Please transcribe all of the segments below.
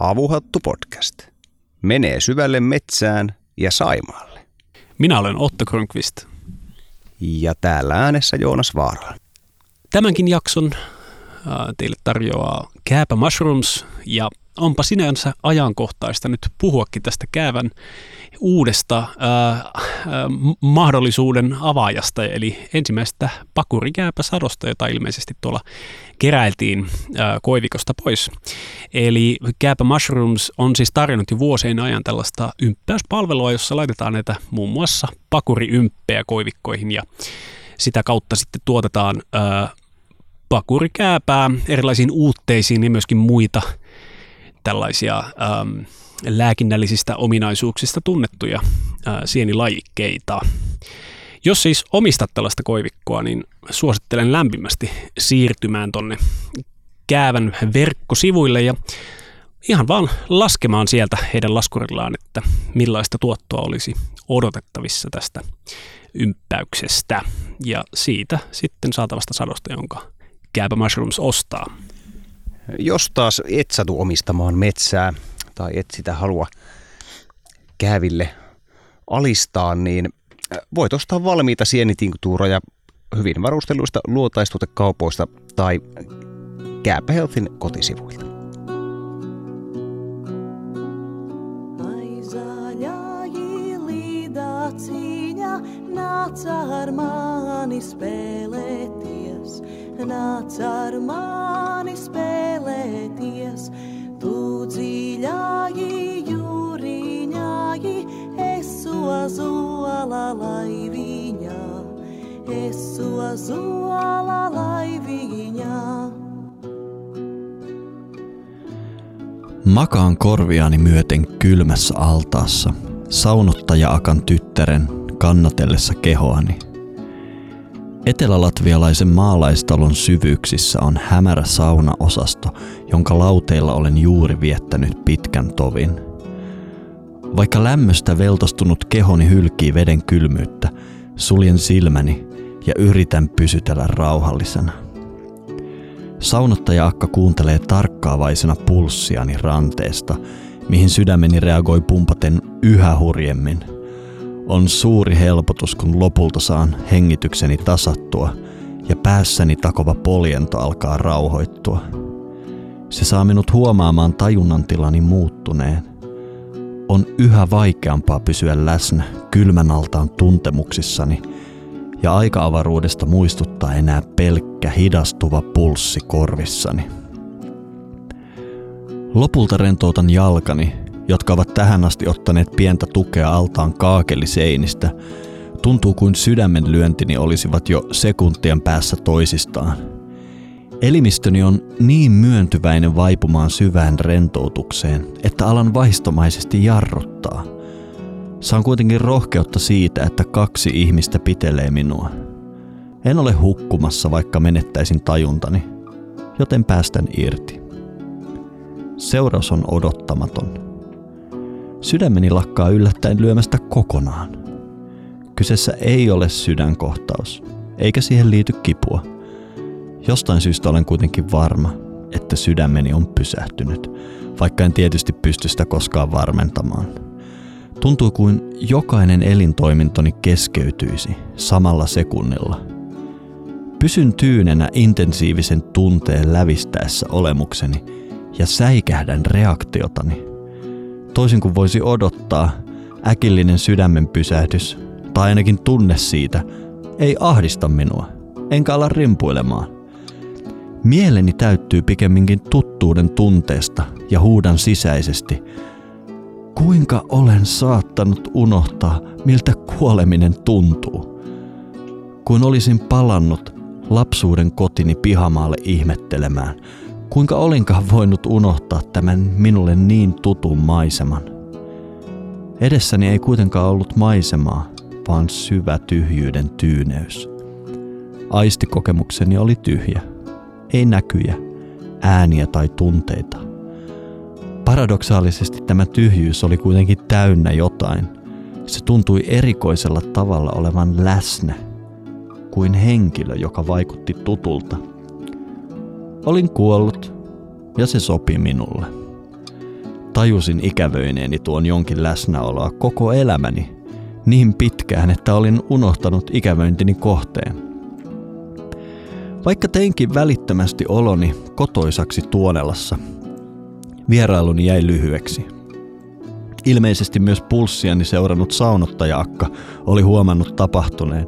Avohattu Podcast. Menee syvälle metsään ja Saimaalle. Minä olen Otto Kronqvist. Ja täällä äänessä Joonas Vaara. Tämänkin jakson äh, teille tarjoaa Kääpä Mushrooms ja onpa sinänsä ajankohtaista nyt puhuakin tästä käävän uudesta ää, ää, mahdollisuuden avaajasta, eli ensimmäisestä pakurikääpäsadosta, jota ilmeisesti tuolla keräiltiin ää, koivikosta pois. Eli Kääpä Mushrooms on siis tarjonnut jo vuosien ajan tällaista ymppäyspalvelua, jossa laitetaan näitä muun muassa pakuriymppeä koivikkoihin ja sitä kautta sitten tuotetaan ää, pakurikääpää erilaisiin uutteisiin ja myöskin muita tällaisia ähm, lääkinnällisistä ominaisuuksista tunnettuja äh, sienilajikkeita. Jos siis omistat tällaista koivikkoa, niin suosittelen lämpimästi siirtymään tonne Käävän verkkosivuille ja ihan vaan laskemaan sieltä heidän laskurillaan, että millaista tuottoa olisi odotettavissa tästä ympäyksestä ja siitä sitten saatavasta sadosta, jonka Kääpä Mushrooms ostaa. Jos taas et satu omistamaan metsää tai et sitä halua kääville alistaa, niin äh, voit ostaa valmiita sienitinktuuroja hyvin varustelluista luotaistutekaupoista tai Kääpä Healthin kotisivuilta. Nāc ar mani spēlēties, nāc ar mani spēlēties, tu dziļāji jūriņāji, esu azuala laiviņā, esu azuala laiviņā. Makaan korviani myöten kylmässä altaassa, saunottaja-akan tyttären kannatellessa kehoani. Etelälatvialaisen maalaistalon syvyyksissä on hämärä saunaosasto, jonka lauteilla olen juuri viettänyt pitkän tovin. Vaikka lämmöstä veltostunut kehoni hylkii veden kylmyyttä, suljen silmäni ja yritän pysytellä rauhallisena. Saunottaja Akka kuuntelee tarkkaavaisena pulssiani ranteesta, mihin sydämeni reagoi pumpaten yhä hurjemmin – on suuri helpotus, kun lopulta saan hengitykseni tasattua ja päässäni takova poljento alkaa rauhoittua. Se saa minut huomaamaan tajunnan tilani muuttuneen. On yhä vaikeampaa pysyä läsnä kylmän altaan tuntemuksissani ja aika-avaruudesta muistuttaa enää pelkkä hidastuva pulssi korvissani. Lopulta rentoutan jalkani jotka ovat tähän asti ottaneet pientä tukea altaan kaakeliseinistä, tuntuu kuin sydämen lyöntini olisivat jo sekuntien päässä toisistaan. Elimistöni on niin myöntyväinen vaipumaan syvään rentoutukseen, että alan vaistomaisesti jarruttaa. Saan kuitenkin rohkeutta siitä, että kaksi ihmistä pitelee minua. En ole hukkumassa, vaikka menettäisin tajuntani, joten päästän irti. Seuraus on odottamaton. Sydämeni lakkaa yllättäen lyömästä kokonaan. Kyseessä ei ole sydänkohtaus, eikä siihen liity kipua. Jostain syystä olen kuitenkin varma, että sydämeni on pysähtynyt, vaikka en tietysti pysty sitä koskaan varmentamaan. Tuntuu kuin jokainen elintoimintoni keskeytyisi samalla sekunnilla. Pysyn tyynenä intensiivisen tunteen lävistäessä olemukseni ja säikähdän reaktiotani – Toisin kuin voisi odottaa, äkillinen sydämen pysähdys, tai ainakin tunne siitä, ei ahdista minua, enkä ala rimpuilemaan. Mieleni täyttyy pikemminkin tuttuuden tunteesta ja huudan sisäisesti. Kuinka olen saattanut unohtaa, miltä kuoleminen tuntuu? Kuin olisin palannut lapsuuden kotini pihamaalle ihmettelemään – Kuinka olinkaan voinut unohtaa tämän minulle niin tutun maiseman? Edessäni ei kuitenkaan ollut maisemaa, vaan syvä tyhjyyden tyyneys. Aistikokemukseni oli tyhjä. Ei näkyjä, ääniä tai tunteita. Paradoksaalisesti tämä tyhjyys oli kuitenkin täynnä jotain. Se tuntui erikoisella tavalla olevan läsnä, kuin henkilö, joka vaikutti tutulta. Olin kuollut, ja se sopi minulle. Tajusin ikävöineeni tuon jonkin läsnäoloa koko elämäni, niin pitkään, että olin unohtanut ikävöintini kohteen. Vaikka teinkin välittömästi oloni kotoisaksi Tuonelassa, vierailuni jäi lyhyeksi. Ilmeisesti myös pulssiani seurannut saunottaja-akka oli huomannut tapahtuneen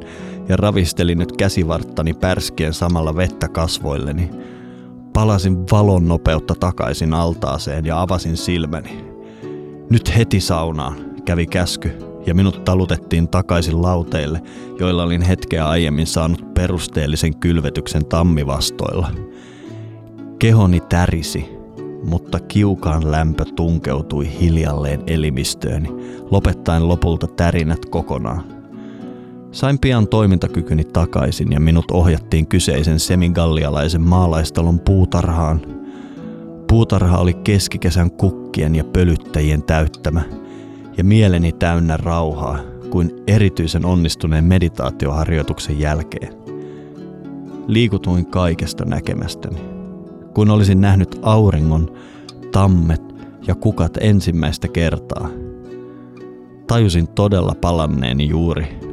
ja ravisteli nyt käsivarttani pärskien samalla vettä kasvoilleni. Palasin valon nopeutta takaisin altaaseen ja avasin silmäni. Nyt heti saunaan, kävi käsky, ja minut talutettiin takaisin lauteille, joilla olin hetkeä aiemmin saanut perusteellisen kylvetyksen tammivastoilla. Kehoni tärisi, mutta kiukaan lämpö tunkeutui hiljalleen elimistööni, lopettaen lopulta tärinät kokonaan. Sain pian toimintakykyni takaisin ja minut ohjattiin kyseisen semigallialaisen maalaistalon puutarhaan. Puutarha oli keskikesän kukkien ja pölyttäjien täyttämä – ja mieleni täynnä rauhaa kuin erityisen onnistuneen meditaatioharjoituksen jälkeen. Liikutuin kaikesta näkemästäni. Kun olisin nähnyt auringon, tammet ja kukat ensimmäistä kertaa. Tajusin todella palanneeni juuri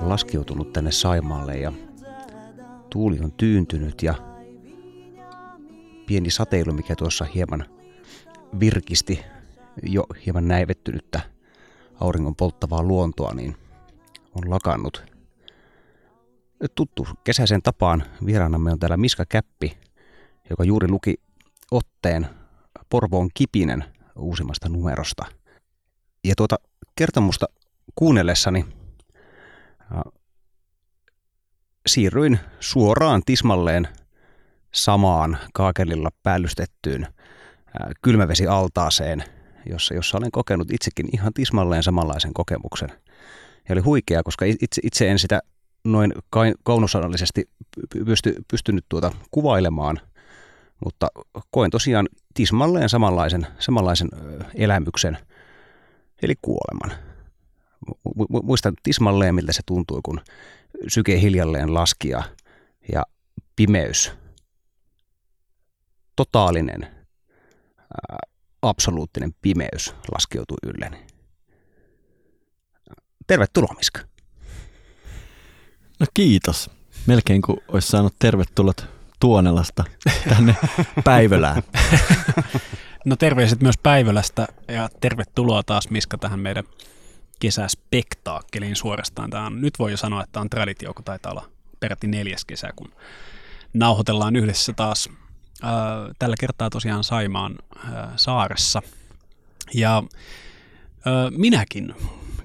laskeutunut tänne Saimaalle ja tuuli on tyyntynyt ja pieni sateilu, mikä tuossa hieman virkisti jo hieman näivettynyttä auringon polttavaa luontoa, niin on lakannut. Tuttu kesäisen tapaan vieraanamme on täällä Miska Käppi, joka juuri luki otteen Porvoon Kipinen uusimmasta numerosta. Ja tuota kertomusta kuunnellessani siirryin suoraan tismalleen samaan kaakelilla päällystettyyn kylmävesialtaaseen, jossa, jossa olen kokenut itsekin ihan tismalleen samanlaisen kokemuksen. Ja oli huikea, koska itse, itse en sitä noin kaunosanallisesti pysty, pystynyt tuota kuvailemaan, mutta koin tosiaan tismalleen samanlaisen, samanlaisen elämyksen – eli kuoleman. Muistan tismalleen, miltä se tuntui, kun syke hiljalleen laski ja, ja pimeys, totaalinen, ää, absoluuttinen pimeys laskeutui ylleni. Tervetuloa, Miska. No kiitos. Melkein kuin olisi saanut tervetulot Tuonelasta tänne Päivölään. No terveiset myös Päivälästä ja tervetuloa taas Miska tähän meidän kesäspektaakkeliin suorastaan. Tämä on, nyt voi jo sanoa, että on traditio, kun taitaa olla peräti neljäs kesä, kun nauhoitellaan yhdessä taas. Äh, tällä kertaa tosiaan Saimaan äh, saaressa. Ja äh, minäkin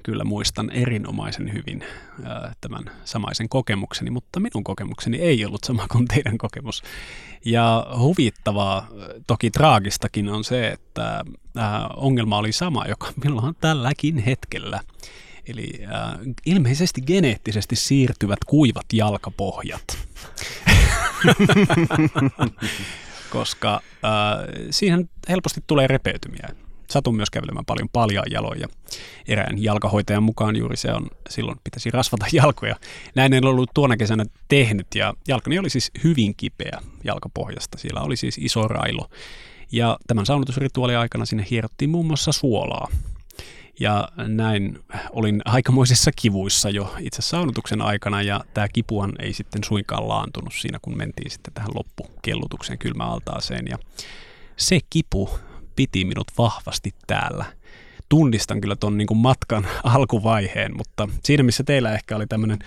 kyllä muistan erinomaisen hyvin äh, tämän samaisen kokemukseni, mutta minun kokemukseni ei ollut sama kuin teidän kokemus. Ja huvittavaa, toki traagistakin on se, että äh, ongelma oli sama, joka minulla on tälläkin hetkellä. Eli äh, ilmeisesti geneettisesti siirtyvät kuivat jalkapohjat. Koska äh, siihen helposti tulee repeytymiä. Satun myös kävelemään paljon paljaan jaloja. Erään jalkahoitajan mukaan juuri se on, silloin pitäisi rasvata jalkoja. Näin en ollut tuona kesänä tehnyt ja jalkani oli siis hyvin kipeä jalkapohjasta. Siellä oli siis iso railo. Ja tämän saunotusrituaalin aikana sinne hierottiin muun muassa suolaa. Ja näin olin aikamoisissa kivuissa jo itse saunotuksen aikana ja tämä kipuan ei sitten suinkaan laantunut siinä, kun mentiin sitten tähän loppukellutuksen kylmäaltaaseen. Ja se kipu piti minut vahvasti täällä tunnistan kyllä tuon niin matkan alkuvaiheen, mutta siinä missä teillä ehkä oli tämmöinen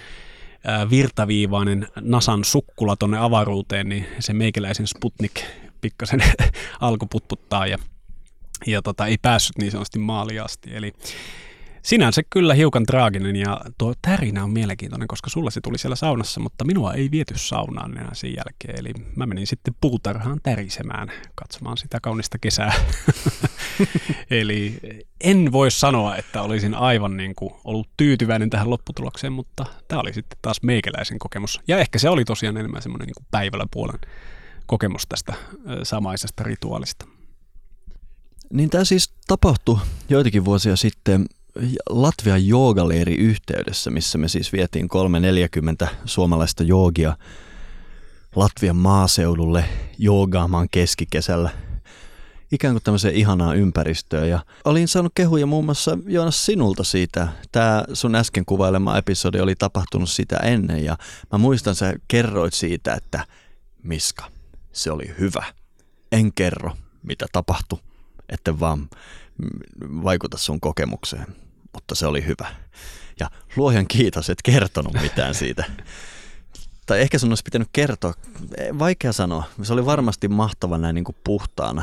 virtaviivainen Nasan sukkula tuonne avaruuteen, niin se meikäläisen Sputnik pikkasen alkuputputtaa ja, ja tota, ei päässyt niin sanotusti maaliin asti. Eli Sinänsä kyllä hiukan traaginen ja tuo tärinä on mielenkiintoinen, koska sulla se tuli siellä saunassa, mutta minua ei viety saunaan enää sen jälkeen. Eli mä menin sitten puutarhaan tärisemään, katsomaan sitä kaunista kesää. Eli en voi sanoa, että olisin aivan niin kuin ollut tyytyväinen tähän lopputulokseen, mutta tämä oli sitten taas meikäläisen kokemus. Ja ehkä se oli tosiaan enemmän semmoinen niin päivällä puolen kokemus tästä samaisesta rituaalista. Niin tämä siis tapahtui joitakin vuosia sitten Latvian joogaleiri yhteydessä, missä me siis vietiin 340 suomalaista joogia Latvian maaseudulle joogaamaan keskikesällä ikään kuin tämmöiseen ihanaa ympäristöön. Ja olin saanut kehuja muun muassa Joonas sinulta siitä. Tämä sun äsken kuvailema episodi oli tapahtunut sitä ennen ja mä muistan, sä kerroit siitä, että Miska, se oli hyvä. En kerro, mitä tapahtui, että vaan vaikuta sun kokemukseen mutta se oli hyvä. Ja luojan kiitos, et kertonut mitään siitä. tai ehkä sun olisi pitänyt kertoa, vaikea sanoa. Se oli varmasti mahtava näin niin kuin puhtaana,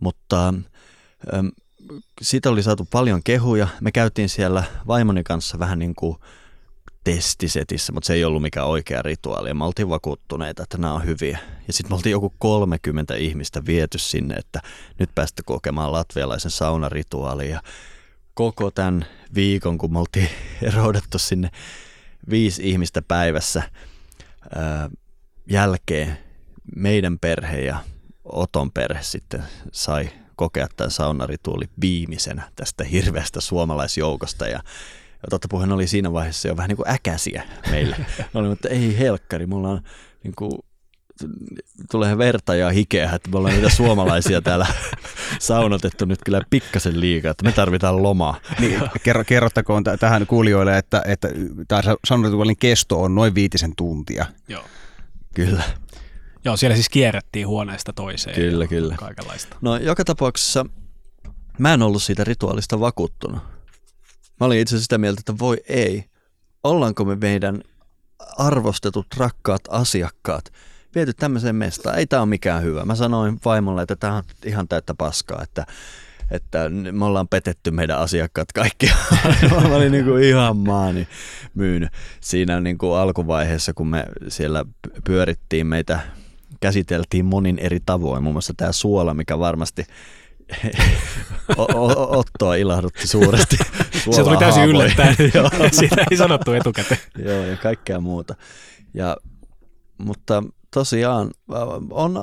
mutta äm, siitä oli saatu paljon kehuja. Me käytiin siellä vaimoni kanssa vähän niin kuin testisetissä, mutta se ei ollut mikään oikea rituaali. Ja me oltiin vakuuttuneita, että nämä on hyviä. Ja sitten me oltiin joku 30 ihmistä viety sinne, että nyt päästä kokemaan latvialaisen saunarituaalin. Ja koko tämän viikon, kun me oltiin roudattu sinne viisi ihmistä päivässä ää, jälkeen, meidän perhe ja Oton perhe sitten sai kokea tämän saunarituoli viimeisenä tästä hirveästä suomalaisjoukosta ja totta puheen oli siinä vaiheessa jo vähän niin kuin äkäsiä meille. Me olimme, että ei helkkari, mulla on niin kuin tulee verta ja hikeä, että me ollaan niitä suomalaisia täällä saunotettu nyt kyllä pikkasen liikaa, että me tarvitaan lomaa. Niin, kerro, kerrottakoon t- tähän kuulijoille, että, että tämä saunotuolin kesto on noin viitisen tuntia. Joo. Kyllä. Joo, siellä siis kierrettiin huoneesta toiseen. Kyllä, kyllä. Kaikenlaista. No joka tapauksessa mä en ollut siitä rituaalista vakuuttunut. Mä olin itse sitä mieltä, että voi ei. Ollaanko me meidän arvostetut, rakkaat asiakkaat – viety tämmöiseen mestaan. Ei tämä ole mikään hyvä. Mä sanoin vaimolle, että tämä on ihan täyttä paskaa, että, että me ollaan petetty meidän asiakkaat kaikki. mä olin niin kuin ihan maani myynyt. Siinä niin kuin alkuvaiheessa, kun me siellä pyörittiin, meitä käsiteltiin monin eri tavoin. Muun muassa tämä suola, mikä varmasti Ottoa ilahdutti suuresti. Se tuli täysin yllättäen. Siitä ei sanottu etukäteen. Joo, ja kaikkea muuta. Ja, mutta tosiaan on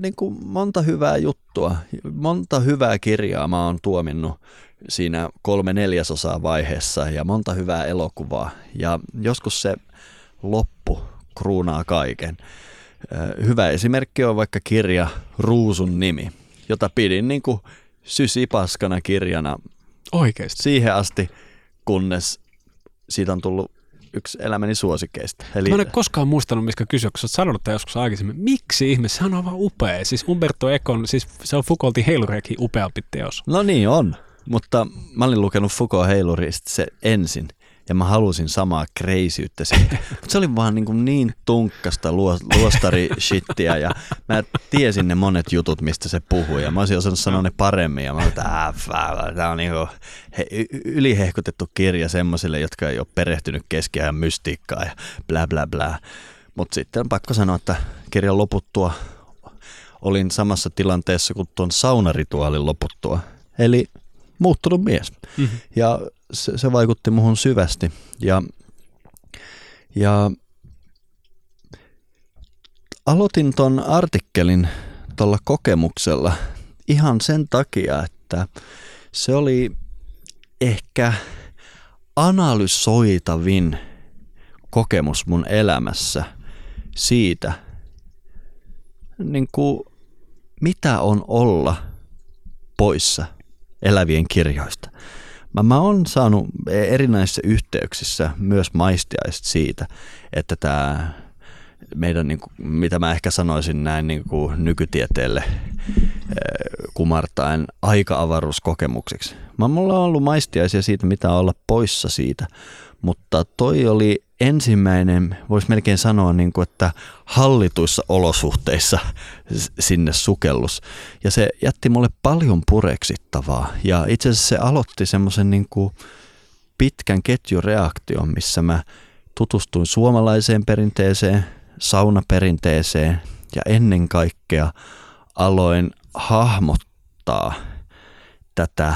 niin kuin monta hyvää juttua, monta hyvää kirjaa mä oon tuominnut siinä kolme neljäsosaa vaiheessa ja monta hyvää elokuvaa. Ja joskus se loppu kruunaa kaiken. Hyvä esimerkki on vaikka kirja Ruusun nimi, jota pidin niin kuin sysipaskana kirjana Oikeasti. siihen asti, kunnes siitä on tullut yksi elämäni suosikeista. Eli... Mä en ole koskaan muistanut, miskä kysyä, kun sä oot sanonut joskus aikaisemmin. Miksi ihme? Sehän on aivan upea. Siis Umberto Econ, siis se on Foucaultin heiluriakin upeampi teos. No niin on, mutta mä olin lukenut Foucault heilurista se ensin ja mä halusin samaa kreisyyttä sitten. Mutta se oli vaan niin, niin tunkkasta luostari shittiä ja mä tiesin ne monet jutut, mistä se puhui ja mä olisin osannut sanoa ne paremmin ja mä olin, että tämä on niin kuin he, ylihehkutettu kirja semmoisille, jotka ei ole perehtynyt keskiajan mystiikkaa ja bla bla bla. Mutta sitten on pakko sanoa, että kirjan loputtua olin samassa tilanteessa kuin tuon saunarituaalin loputtua. Eli muuttunut mies. Mm-hmm. Ja se, se vaikutti muhun syvästi. Ja, ja aloitin ton artikkelin tuolla kokemuksella ihan sen takia, että se oli ehkä analysoitavin kokemus mun elämässä siitä, niin kuin, mitä on olla poissa elävien kirjoista. Mä, mä oon saanut erinäisissä yhteyksissä myös maistiaiset siitä, että tämä meidän, niin kuin, mitä mä ehkä sanoisin näin niin kuin nykytieteelle kumartaen aika-avaruuskokemuksiksi. Mä mulla on ollut maistiaisia siitä, mitä olla poissa siitä, mutta toi oli ensimmäinen, voisi melkein sanoa, niin kuin, että hallituissa olosuhteissa sinne sukellus. Ja se jätti mulle paljon pureksittavaa. Ja itse asiassa se aloitti semmoisen niin pitkän ketjureaktion, missä mä tutustuin suomalaiseen perinteeseen, saunaperinteeseen ja ennen kaikkea aloin hahmottaa tätä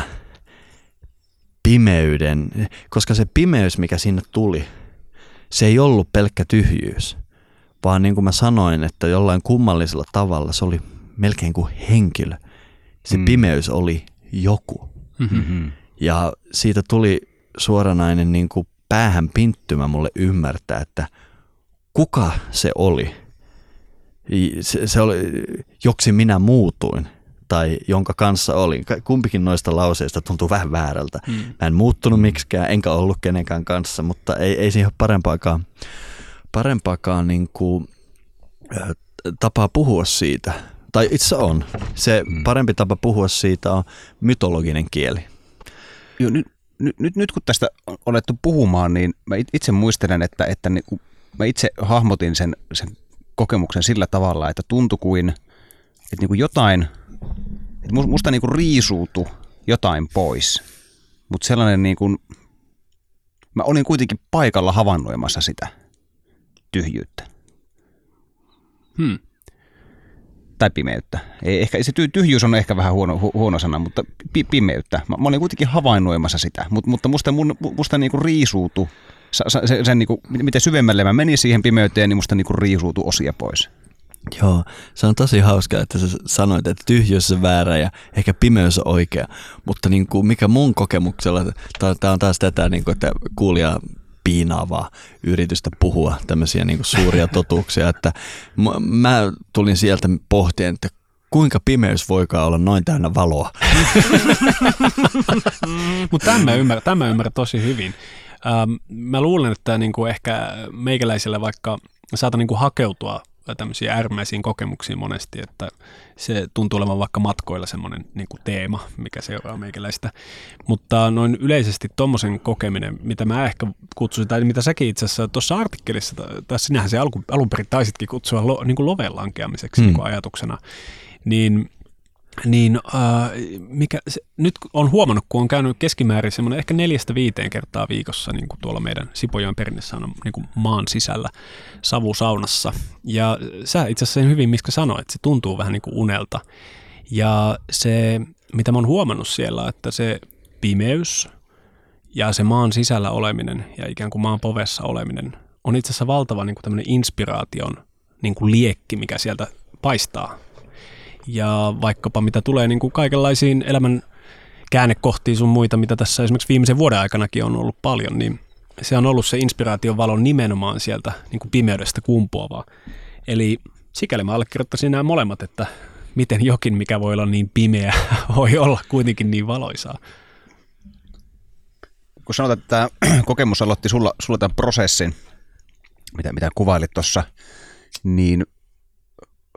pimeyden, koska se pimeys, mikä sinne tuli, se ei ollut pelkkä tyhjyys, vaan niin kuin mä sanoin, että jollain kummallisella tavalla se oli melkein kuin henkilö. Se mm. pimeys oli joku. Mm-hmm. Ja siitä tuli suoranainen niin kuin päähän pinttymä mulle ymmärtää, että kuka se oli. Se, se oli, joksi minä muutuin tai jonka kanssa olin. Kumpikin noista lauseista tuntuu vähän väärältä. Mm. Mä en muuttunut miksikään, enkä ollut kenenkään kanssa, mutta ei, ei siihen ole parempaakaan, parempaakaan niin kuin, äh, tapaa puhua siitä. Tai itse on. Se mm. parempi tapa puhua siitä on mytologinen kieli. Joo, nyt, nyt, nyt, nyt kun tästä on alettu puhumaan, niin mä itse muistelen, että, että niin, mä itse hahmotin sen, sen kokemuksen sillä tavalla, että tuntui kuin, että niin kuin jotain – että musta niinku riisuutu jotain pois, mutta sellainen niinku, mä olin kuitenkin paikalla havainnoimassa sitä tyhjyyttä. Hmm. Tai pimeyttä. Ei, ehkä, se tyhjyys on ehkä vähän huono, hu, huono sana, mutta pi, pimeyttä. Mä, mä olin kuitenkin havainnoimassa sitä, Mut, mutta musta, mun, musta niinku riisuutu, se, sen niinku, miten syvemmälle mä menin siihen pimeyteen, niin musta niinku riisuutu osia pois. Joo, se on tosi hauskaa, että sä sanoit, että tyhjyys on väärä ja ehkä pimeys on oikea. Mutta niin kuin mikä mun kokemuksella, tämä on taas tätä, niin kuin, että kuulija piinaavaa yritystä puhua tämmöisiä niin kuin suuria totuuksia, että mä tulin sieltä pohtien, että kuinka pimeys voikaan olla noin täynnä valoa. Mutta tämä ymmärrän, tämä ymmärrän tosi hyvin. Ähm, mä luulen, että niin kuin ehkä meikäläisille vaikka saata niin kuin hakeutua tämmöisiä äärimmäisiin kokemuksiin monesti, että se tuntuu olevan vaikka matkoilla semmoinen niin kuin teema, mikä seuraa meikäläistä. Mutta noin yleisesti tuommoisen kokeminen, mitä mä ehkä kutsuisin, tai mitä säkin itse asiassa tuossa artikkelissa, tai sinähän se alun, alun perin taisitkin kutsua lo, niin kuin loven lankeamiseksi hmm. niin kuin ajatuksena, niin niin äh, mikä, se, nyt on huomannut, kun on käynyt keskimäärin semmoinen ehkä neljästä viiteen kertaa viikossa niin kuin tuolla meidän Sipojoen perinnesaunan niin kuin maan sisällä savusaunassa. Ja sä itse asiassa hyvin, miskä sanoit, että se tuntuu vähän niin kuin unelta. Ja se, mitä mä oon huomannut siellä, että se pimeys ja se maan sisällä oleminen ja ikään kuin maan povessa oleminen on itse asiassa valtava niin kuin inspiraation niin kuin liekki, mikä sieltä paistaa ja vaikkapa mitä tulee niin kuin kaikenlaisiin elämän käännekohtiin sun muita, mitä tässä esimerkiksi viimeisen vuoden aikanakin on ollut paljon, niin se on ollut se inspiraation valon nimenomaan sieltä niin kuin pimeydestä kumpuavaa. Eli sikäli mä allekirjoittaisin nämä molemmat, että miten jokin, mikä voi olla niin pimeä, voi olla kuitenkin niin valoisaa. Kun sanotaan, että tämä kokemus aloitti sulla, sulla tämän prosessin, mitä, mitä kuvailit tuossa, niin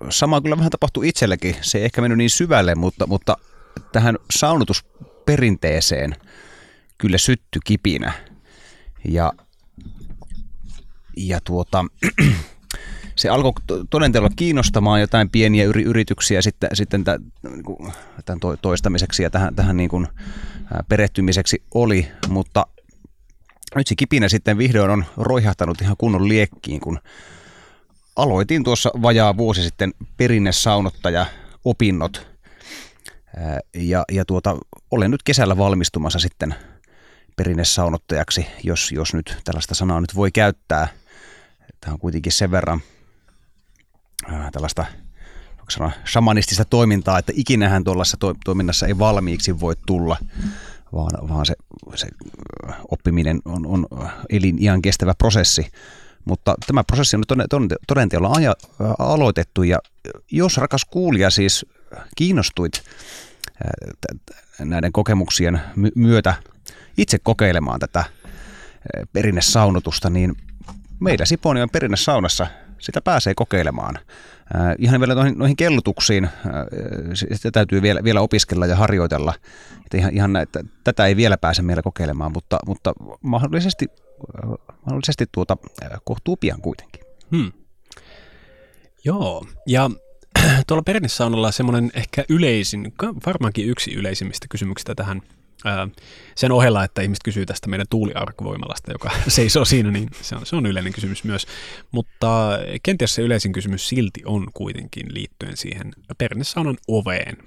sama kyllä vähän tapahtui itsellekin. Se ei ehkä mennyt niin syvälle, mutta, mutta tähän saunotusperinteeseen kyllä sytty kipinä. Ja, ja tuota, se alkoi todenteella kiinnostamaan jotain pieniä yrityksiä sitten, sitten tämän toistamiseksi ja tähän, tähän niin kuin perehtymiseksi oli, mutta nyt se kipinä sitten vihdoin on roihahtanut ihan kunnon liekkiin, kun aloitin tuossa vajaa vuosi sitten perinnesaunottaja opinnot ja, ja tuota, olen nyt kesällä valmistumassa sitten perinnesaunottajaksi, jos, jos nyt tällaista sanaa nyt voi käyttää. Tämä on kuitenkin sen verran ää, tällaista sanoa, shamanistista toimintaa, että ikinähän tuollaisessa to- toiminnassa ei valmiiksi voi tulla, vaan, vaan se, se oppiminen on, on ihan kestävä prosessi. Mutta tämä prosessi on toden teolla aja, aloitettu ja jos rakas kuulija siis kiinnostuit näiden kokemuksien myötä itse kokeilemaan tätä perinnesaunotusta, niin meillä Siponion perinnesaunassa sitä pääsee kokeilemaan. Ihan vielä noihin, noihin kellutuksiin, sitä täytyy vielä, vielä opiskella ja harjoitella. Että ihan, ihan näitä, tätä ei vielä pääse meillä kokeilemaan, mutta, mutta mahdollisesti, mahdollisesti tuota, äh, kohtuu pian kuitenkin. Hmm. Joo, ja tuolla perinnesaunalla semmoinen ehkä yleisin, varmaankin yksi yleisimmistä kysymyksistä tähän sen ohella, että ihmiset kysyy tästä meidän tuuliarkvoimalasta, joka seisoo siinä, niin se on, se on yleinen kysymys myös. Mutta kenties se yleisin kysymys silti on kuitenkin liittyen siihen pernesaunan oveen.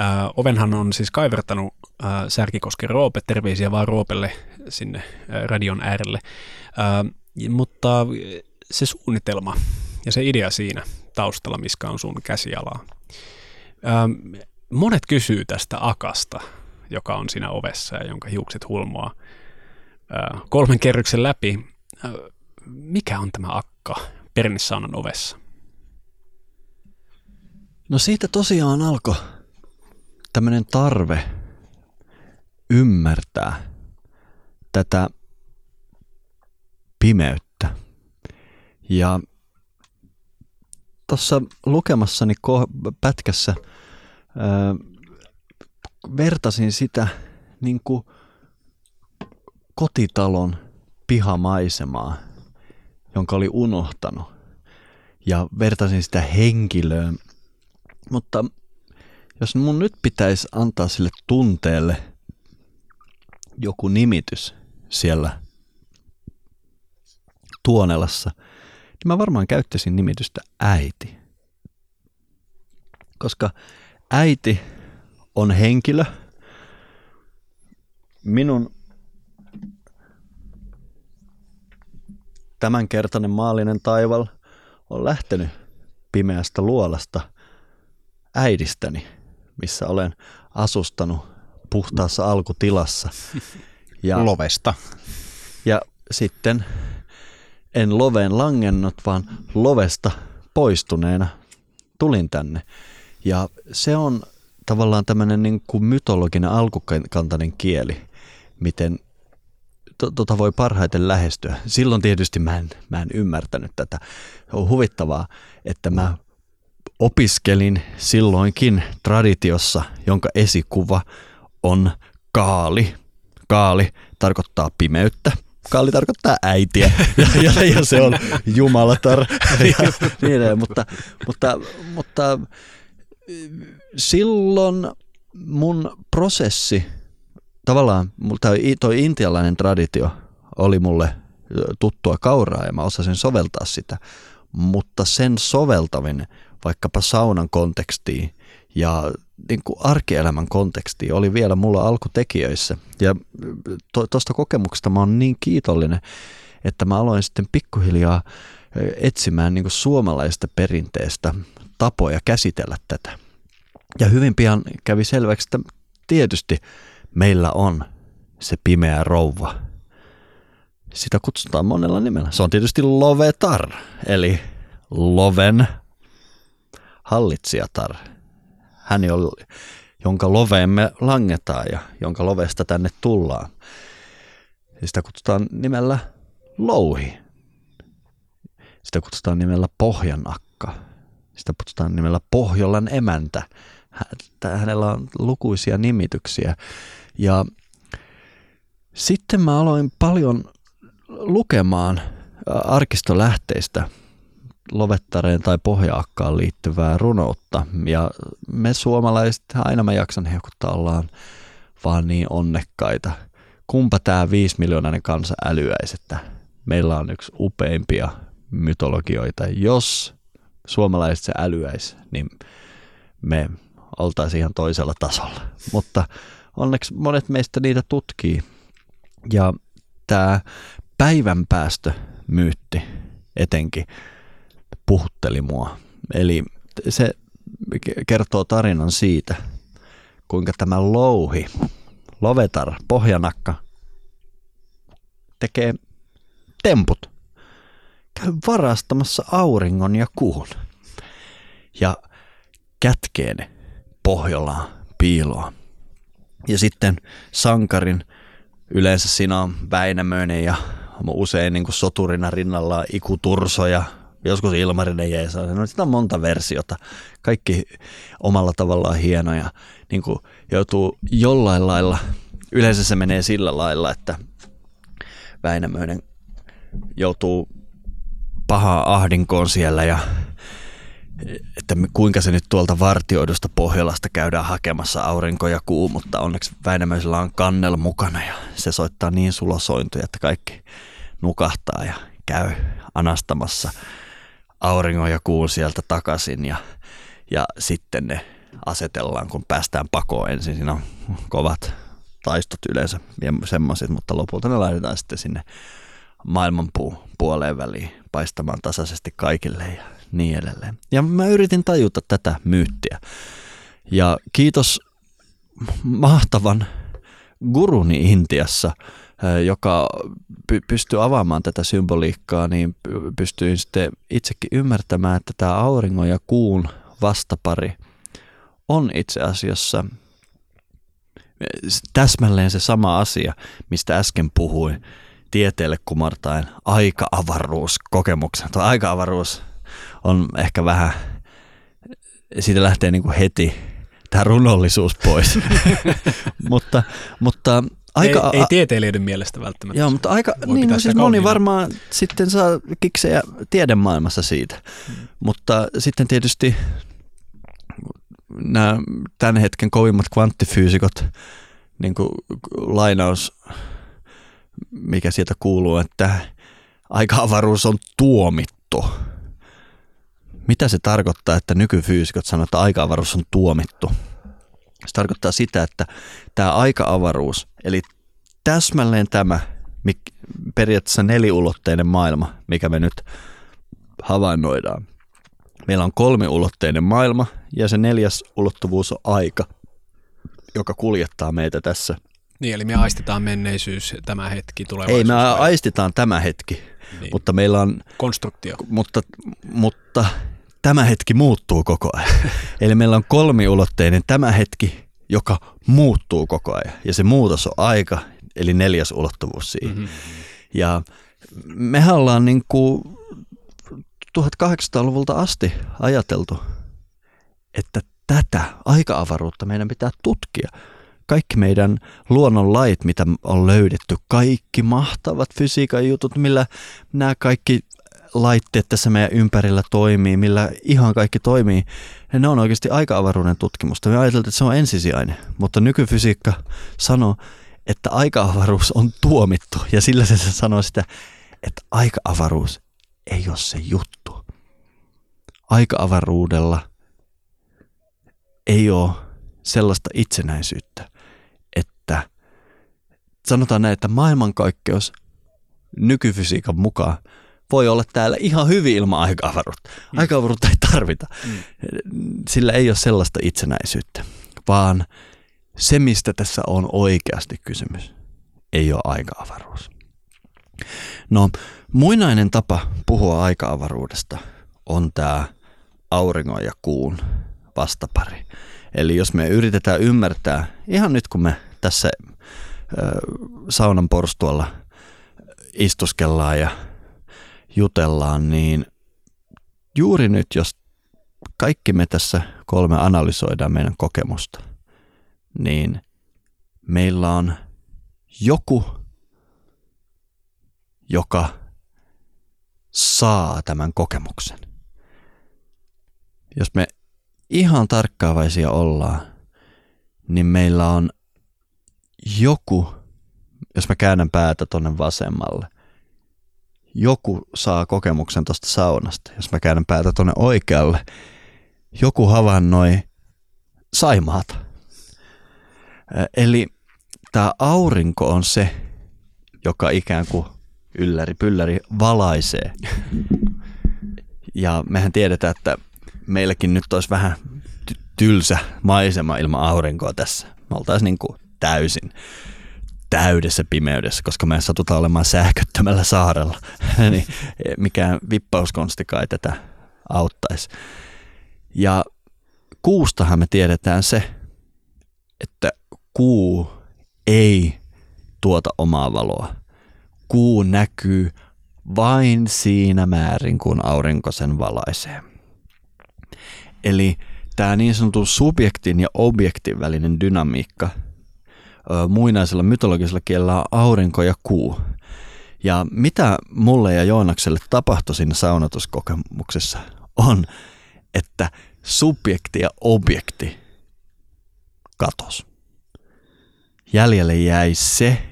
Äh, ovenhan on siis kaivertanut äh, Särkikosken Roope, terveisiä vaan Roopelle sinne äh, radion äärelle. Äh, mutta se suunnitelma ja se idea siinä taustalla, missä on sun käsialaa. Äh, monet kysyy tästä akasta, joka on siinä ovessa ja jonka hiukset hulmoaa kolmen kerroksen läpi. Mikä on tämä akka pernissaunan ovessa? No siitä tosiaan alkoi tämmöinen tarve ymmärtää tätä pimeyttä. Ja tuossa lukemassani pätkässä vertasin sitä niin kuin kotitalon pihamaisemaa, jonka oli unohtanut. Ja vertasin sitä henkilöön. Mutta jos mun nyt pitäisi antaa sille tunteelle joku nimitys siellä Tuonelassa, niin mä varmaan käyttäisin nimitystä äiti. Koska äiti on henkilö. Minun tämänkertainen maallinen taival on lähtenyt pimeästä luolasta äidistäni, missä olen asustanut puhtaassa alkutilassa. Ja, Lovesta. Ja sitten en loveen langennut, vaan lovesta poistuneena tulin tänne. Ja se on tavallaan tämmöinen niin kuin mytologinen alkukantainen kieli, miten to, tota voi parhaiten lähestyä. Silloin tietysti mä en, mä en ymmärtänyt tätä. On huvittavaa, että mä opiskelin silloinkin traditiossa, jonka esikuva on kaali. Kaali tarkoittaa pimeyttä. Kaali tarkoittaa äitiä ja, ja, ja se on jumalatar. Ja, niin, mutta, mutta, mutta silloin mun prosessi, tavallaan toi intialainen traditio oli mulle tuttua kauraa ja mä osasin soveltaa sitä, mutta sen soveltaminen vaikkapa saunan kontekstiin ja niin kuin arkielämän kontekstiin oli vielä mulla alkutekijöissä. Ja tuosta to, kokemuksesta mä oon niin kiitollinen, että mä aloin sitten pikkuhiljaa etsimään niin kuin suomalaista perinteestä tapoja käsitellä tätä. Ja hyvin pian kävi selväksi, että tietysti meillä on se pimeä rouva. Sitä kutsutaan monella nimellä. Se on tietysti Lovetar, eli Loven hallitsijatar. Hän, jonka loveemme langetaan ja jonka lovesta tänne tullaan. Sitä kutsutaan nimellä Louhi. Sitä kutsutaan nimellä Pohjanakka sitä kutsutaan nimellä Pohjolan emäntä. Hänellä on lukuisia nimityksiä. Ja sitten mä aloin paljon lukemaan arkistolähteistä lovettareen tai pohjaakkaan liittyvää runoutta. Ja me suomalaiset, aina mä jaksan hehkuttaa, ollaan vaan niin onnekkaita. Kumpa tämä viisi miljoonainen kansa älyäisi, että meillä on yksi upeimpia mytologioita. Jos suomalaiset se älyäisi, niin me oltaisiin ihan toisella tasolla. Mutta onneksi monet meistä niitä tutkii. Ja tämä päivän päästö myytti etenkin puhutteli mua. Eli se kertoo tarinan siitä, kuinka tämä louhi, lovetar, pohjanakka, tekee temput käy varastamassa auringon ja kuun. Ja kätkee ne Pohjolaan piiloon. Ja sitten sankarin, yleensä siinä on Väinämöinen ja usein niin kuin soturina rinnalla Iku Turso ja joskus Ilmarinen jeesaa. No sitä on monta versiota, kaikki omalla tavallaan hienoja. Niin kuin joutuu jollain lailla, yleensä se menee sillä lailla, että Väinämöinen joutuu pahaa ahdinkoon siellä ja että kuinka se nyt tuolta vartioidusta Pohjolasta käydään hakemassa aurinko ja kuu, mutta onneksi Väinämöisellä on kannel mukana ja se soittaa niin sulosointuja, että kaikki nukahtaa ja käy anastamassa auringon ja kuun sieltä takaisin ja, ja sitten ne asetellaan, kun päästään pakoon ensin. Siinä on kovat taistot yleensä semmoiset, mutta lopulta ne laitetaan sitten sinne maailmanpuu puoleen väliin paistamaan tasaisesti kaikille ja niin edelleen. Ja mä yritin tajuta tätä myyttiä. Ja kiitos mahtavan guruni Intiassa, joka pystyy avaamaan tätä symboliikkaa, niin pystyin sitten itsekin ymmärtämään, että tämä auringon ja kuun vastapari on itse asiassa täsmälleen se sama asia, mistä äsken puhuin tieteelle kumartaen aika-avaruus kokemuksen. Tuo aika-avaruus on ehkä vähän, siitä lähtee niin kuin heti tämä runollisuus pois. mutta, mutta aika, ei, ei tieteilijöiden mielestä välttämättä. Joo, mutta aika, niin, no siis moni varmaan sitten saa kiksejä tiedemaailmassa siitä. Hmm. Mutta sitten tietysti nämä tämän hetken kovimmat kvanttifyysikot, niin kuin lainaus, mikä sieltä kuuluu, että aika-avaruus on tuomittu. Mitä se tarkoittaa, että nykyfyysikot sanoo, että aika-avaruus on tuomittu? Se tarkoittaa sitä, että tämä aika-avaruus, eli täsmälleen tämä periaatteessa neliulotteinen maailma, mikä me nyt havainnoidaan. Meillä on kolmiulotteinen maailma ja se neljäs ulottuvuus on aika, joka kuljettaa meitä tässä. Niin, eli me aistitaan menneisyys, tämä hetki, tulevaisuus. Ei, me aistitaan tämä hetki, niin. mutta meillä on... Konstruktio. Mutta, mutta tämä hetki muuttuu koko ajan. Eli meillä on kolmiulotteinen tämä hetki, joka muuttuu koko ajan. Ja se muutos on aika, eli neljäs ulottuvuus siihen. Mm-hmm. Ja mehän ollaan niin kuin 1800-luvulta asti ajateltu, että tätä aika-avaruutta meidän pitää tutkia. Kaikki meidän luonnon lait, mitä on löydetty, kaikki mahtavat fysiikan jutut, millä nämä kaikki laitteet tässä meidän ympärillä toimii, millä ihan kaikki toimii, ne on oikeasti aika-avaruuden tutkimusta. Me ajateltiin, että se on ensisijainen, mutta nykyfysiikka sanoo, että aika-avaruus on tuomittu ja sillä se sanoo sitä, että aika-avaruus ei ole se juttu. Aika-avaruudella ei ole sellaista itsenäisyyttä, että sanotaan näin, että maailmankaikkeus nykyfysiikan mukaan voi olla täällä ihan hyvin ilman aika-avaruutta. Mm. Aika-avaruutta ei tarvita. Mm. Sillä ei ole sellaista itsenäisyyttä, vaan se, mistä tässä on oikeasti kysymys, ei ole aika-avaruus. No, muinainen tapa puhua aika-avaruudesta on tämä auringon ja kuun vastapari. Eli jos me yritetään ymmärtää, ihan nyt kun me tässä ö, saunan porstualla istuskellaan ja jutellaan, niin juuri nyt, jos kaikki me tässä kolme analysoidaan meidän kokemusta, niin meillä on joku, joka saa tämän kokemuksen. Jos me ihan tarkkaavaisia ollaan, niin meillä on joku, jos mä käännän päätä tonne vasemmalle, joku saa kokemuksen tuosta saunasta. Jos mä käännän päätä tonne oikealle, joku havainnoi Saimaata. Eli tämä aurinko on se, joka ikään kuin ylläri pylläri valaisee. Ja mehän tiedetään, että meilläkin nyt olisi vähän tylsä maisema ilman aurinkoa tässä. Me oltaisiin niin kuin täysin täydessä pimeydessä, koska me satutaan olemaan sähköttömällä saarella. niin mikään vippauskonsti kai tätä auttaisi. Ja kuustahan me tiedetään se, että kuu ei tuota omaa valoa. Kuu näkyy vain siinä määrin, kun aurinko sen valaisee. Eli tämä niin sanottu subjektin ja objektin välinen dynamiikka muinaisella mytologisella kielellä aurinko ja kuu. Ja mitä mulle ja Joonakselle tapahtui siinä saunatuskokemuksessa on, että subjekti ja objekti katos. Jäljelle jäi se,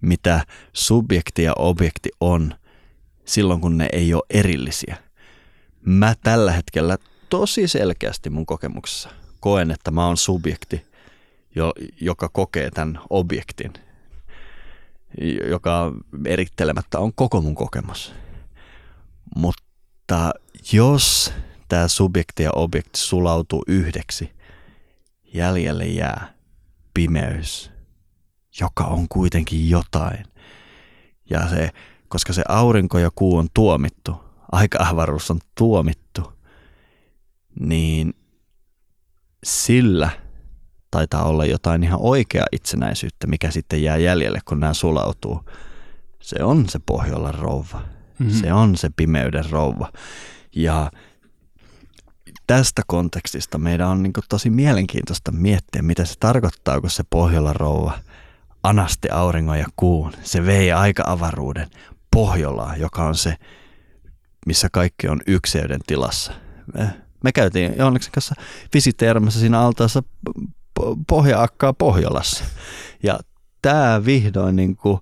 mitä subjekti ja objekti on silloin, kun ne ei ole erillisiä. Mä tällä hetkellä tosi selkeästi mun kokemuksessa koen, että mä oon subjekti, joka kokee tämän objektin, joka erittelemättä on koko mun kokemus. Mutta jos tämä subjekti ja objekti sulautuu yhdeksi, jäljelle jää pimeys, joka on kuitenkin jotain. Ja se, koska se aurinko ja kuu on tuomittu, aika-avaruus on tuomittu, niin sillä taitaa olla jotain ihan oikeaa itsenäisyyttä, mikä sitten jää jäljelle, kun nämä sulautuu. Se on se Pohjolan rouva. Mm-hmm. Se on se pimeyden rouva. Ja tästä kontekstista meidän on niin tosi mielenkiintoista miettiä, mitä se tarkoittaa, kun se Pohjolan rouva anasti auringon ja kuun. Se vei aika-avaruuden Pohjolaa, joka on se, missä kaikki on ykseyden tilassa. Me, me käytiin Joonneksen kanssa visiteerämässä siinä altaassa pohjaakkaa Pohjolassa. Ja tämä vihdoin niin kuin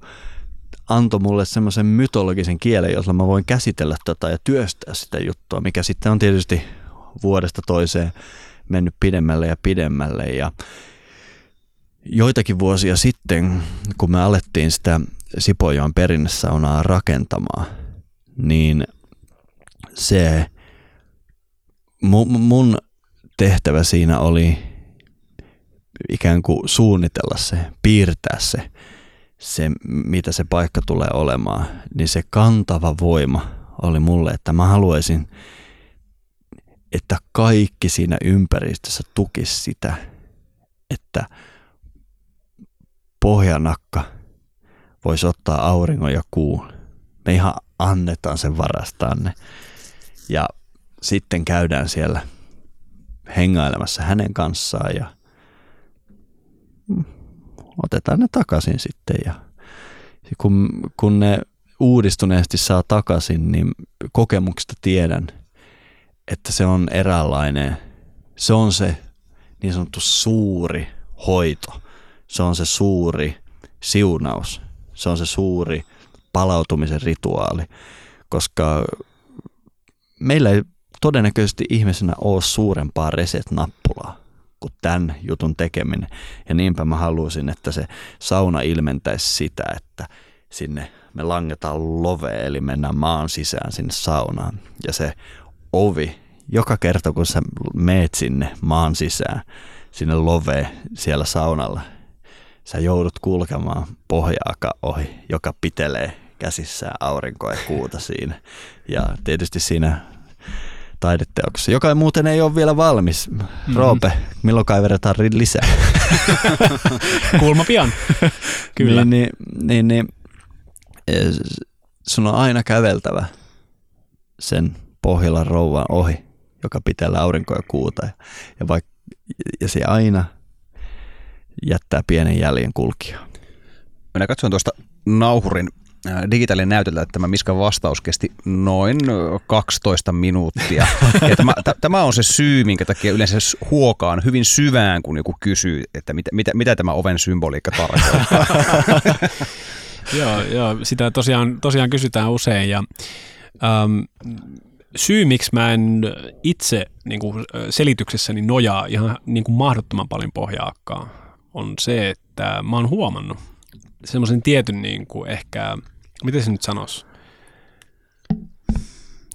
antoi mulle semmoisen mytologisen kielen, jolla mä voin käsitellä tätä ja työstää sitä juttua, mikä sitten on tietysti vuodesta toiseen mennyt pidemmälle ja pidemmälle. Ja joitakin vuosia sitten, kun me alettiin sitä Sipojoen perinnesaunaa rakentamaan, niin se mun tehtävä siinä oli ikään kuin suunnitella se, piirtää se, se, mitä se paikka tulee olemaan, niin se kantava voima oli mulle, että mä haluaisin, että kaikki siinä ympäristössä tukisi sitä, että pohjanakka voisi ottaa auringon ja kuun. Me ihan annetaan sen varastanne. Ja sitten käydään siellä hengailemassa hänen kanssaan ja otetaan ne takaisin sitten. Ja kun, kun ne uudistuneesti saa takaisin, niin kokemuksesta tiedän, että se on eräänlainen, se on se niin sanottu suuri hoito. Se on se suuri siunaus. Se on se suuri palautumisen rituaali, koska meillä ei todennäköisesti ihmisenä ole suurempaa reset-nappulaa kuin tämän jutun tekeminen. Ja niinpä mä haluaisin, että se sauna ilmentäisi sitä, että sinne me langetaan love, eli mennään maan sisään sinne saunaan. Ja se ovi, joka kerta kun sä meet sinne maan sisään, sinne love siellä saunalla, sä joudut kulkemaan pohjaaka ohi, joka pitelee käsissään aurinkoa ja kuuta siinä. Ja tietysti siinä taideteoksessa, joka muuten ei ole vielä valmis. Mm-hmm. Roope, milloin kaiveretaan lisää? Kulma pian. Kyllä. Niin, niin, niin, niin, sun on aina käveltävä sen Pohjolan rouvan ohi, joka pitää aurinkoa ja kuuta. Ja, ja, vaik, ja se aina jättää pienen jäljen kulkijaan. Minä katsoin tuosta nauhurin digitaalinen näytöltä, että tämä Miskan vastaus kesti noin 12 minuuttia. Ja tämä, t- tämä on se syy, minkä takia yleensä huokaan hyvin syvään, kun joku kysyy, että mitä, mitä, mitä tämä oven symboliikka tarkoittaa. joo, joo, sitä tosiaan, tosiaan kysytään usein ja um, syy, miksi mä en itse niin kuin selityksessäni nojaa ihan niin kuin mahdottoman paljon pohjaakkaa, on se, että mä oon huomannut semmoisen tietyn niin kuin ehkä, miten se nyt sanoisi,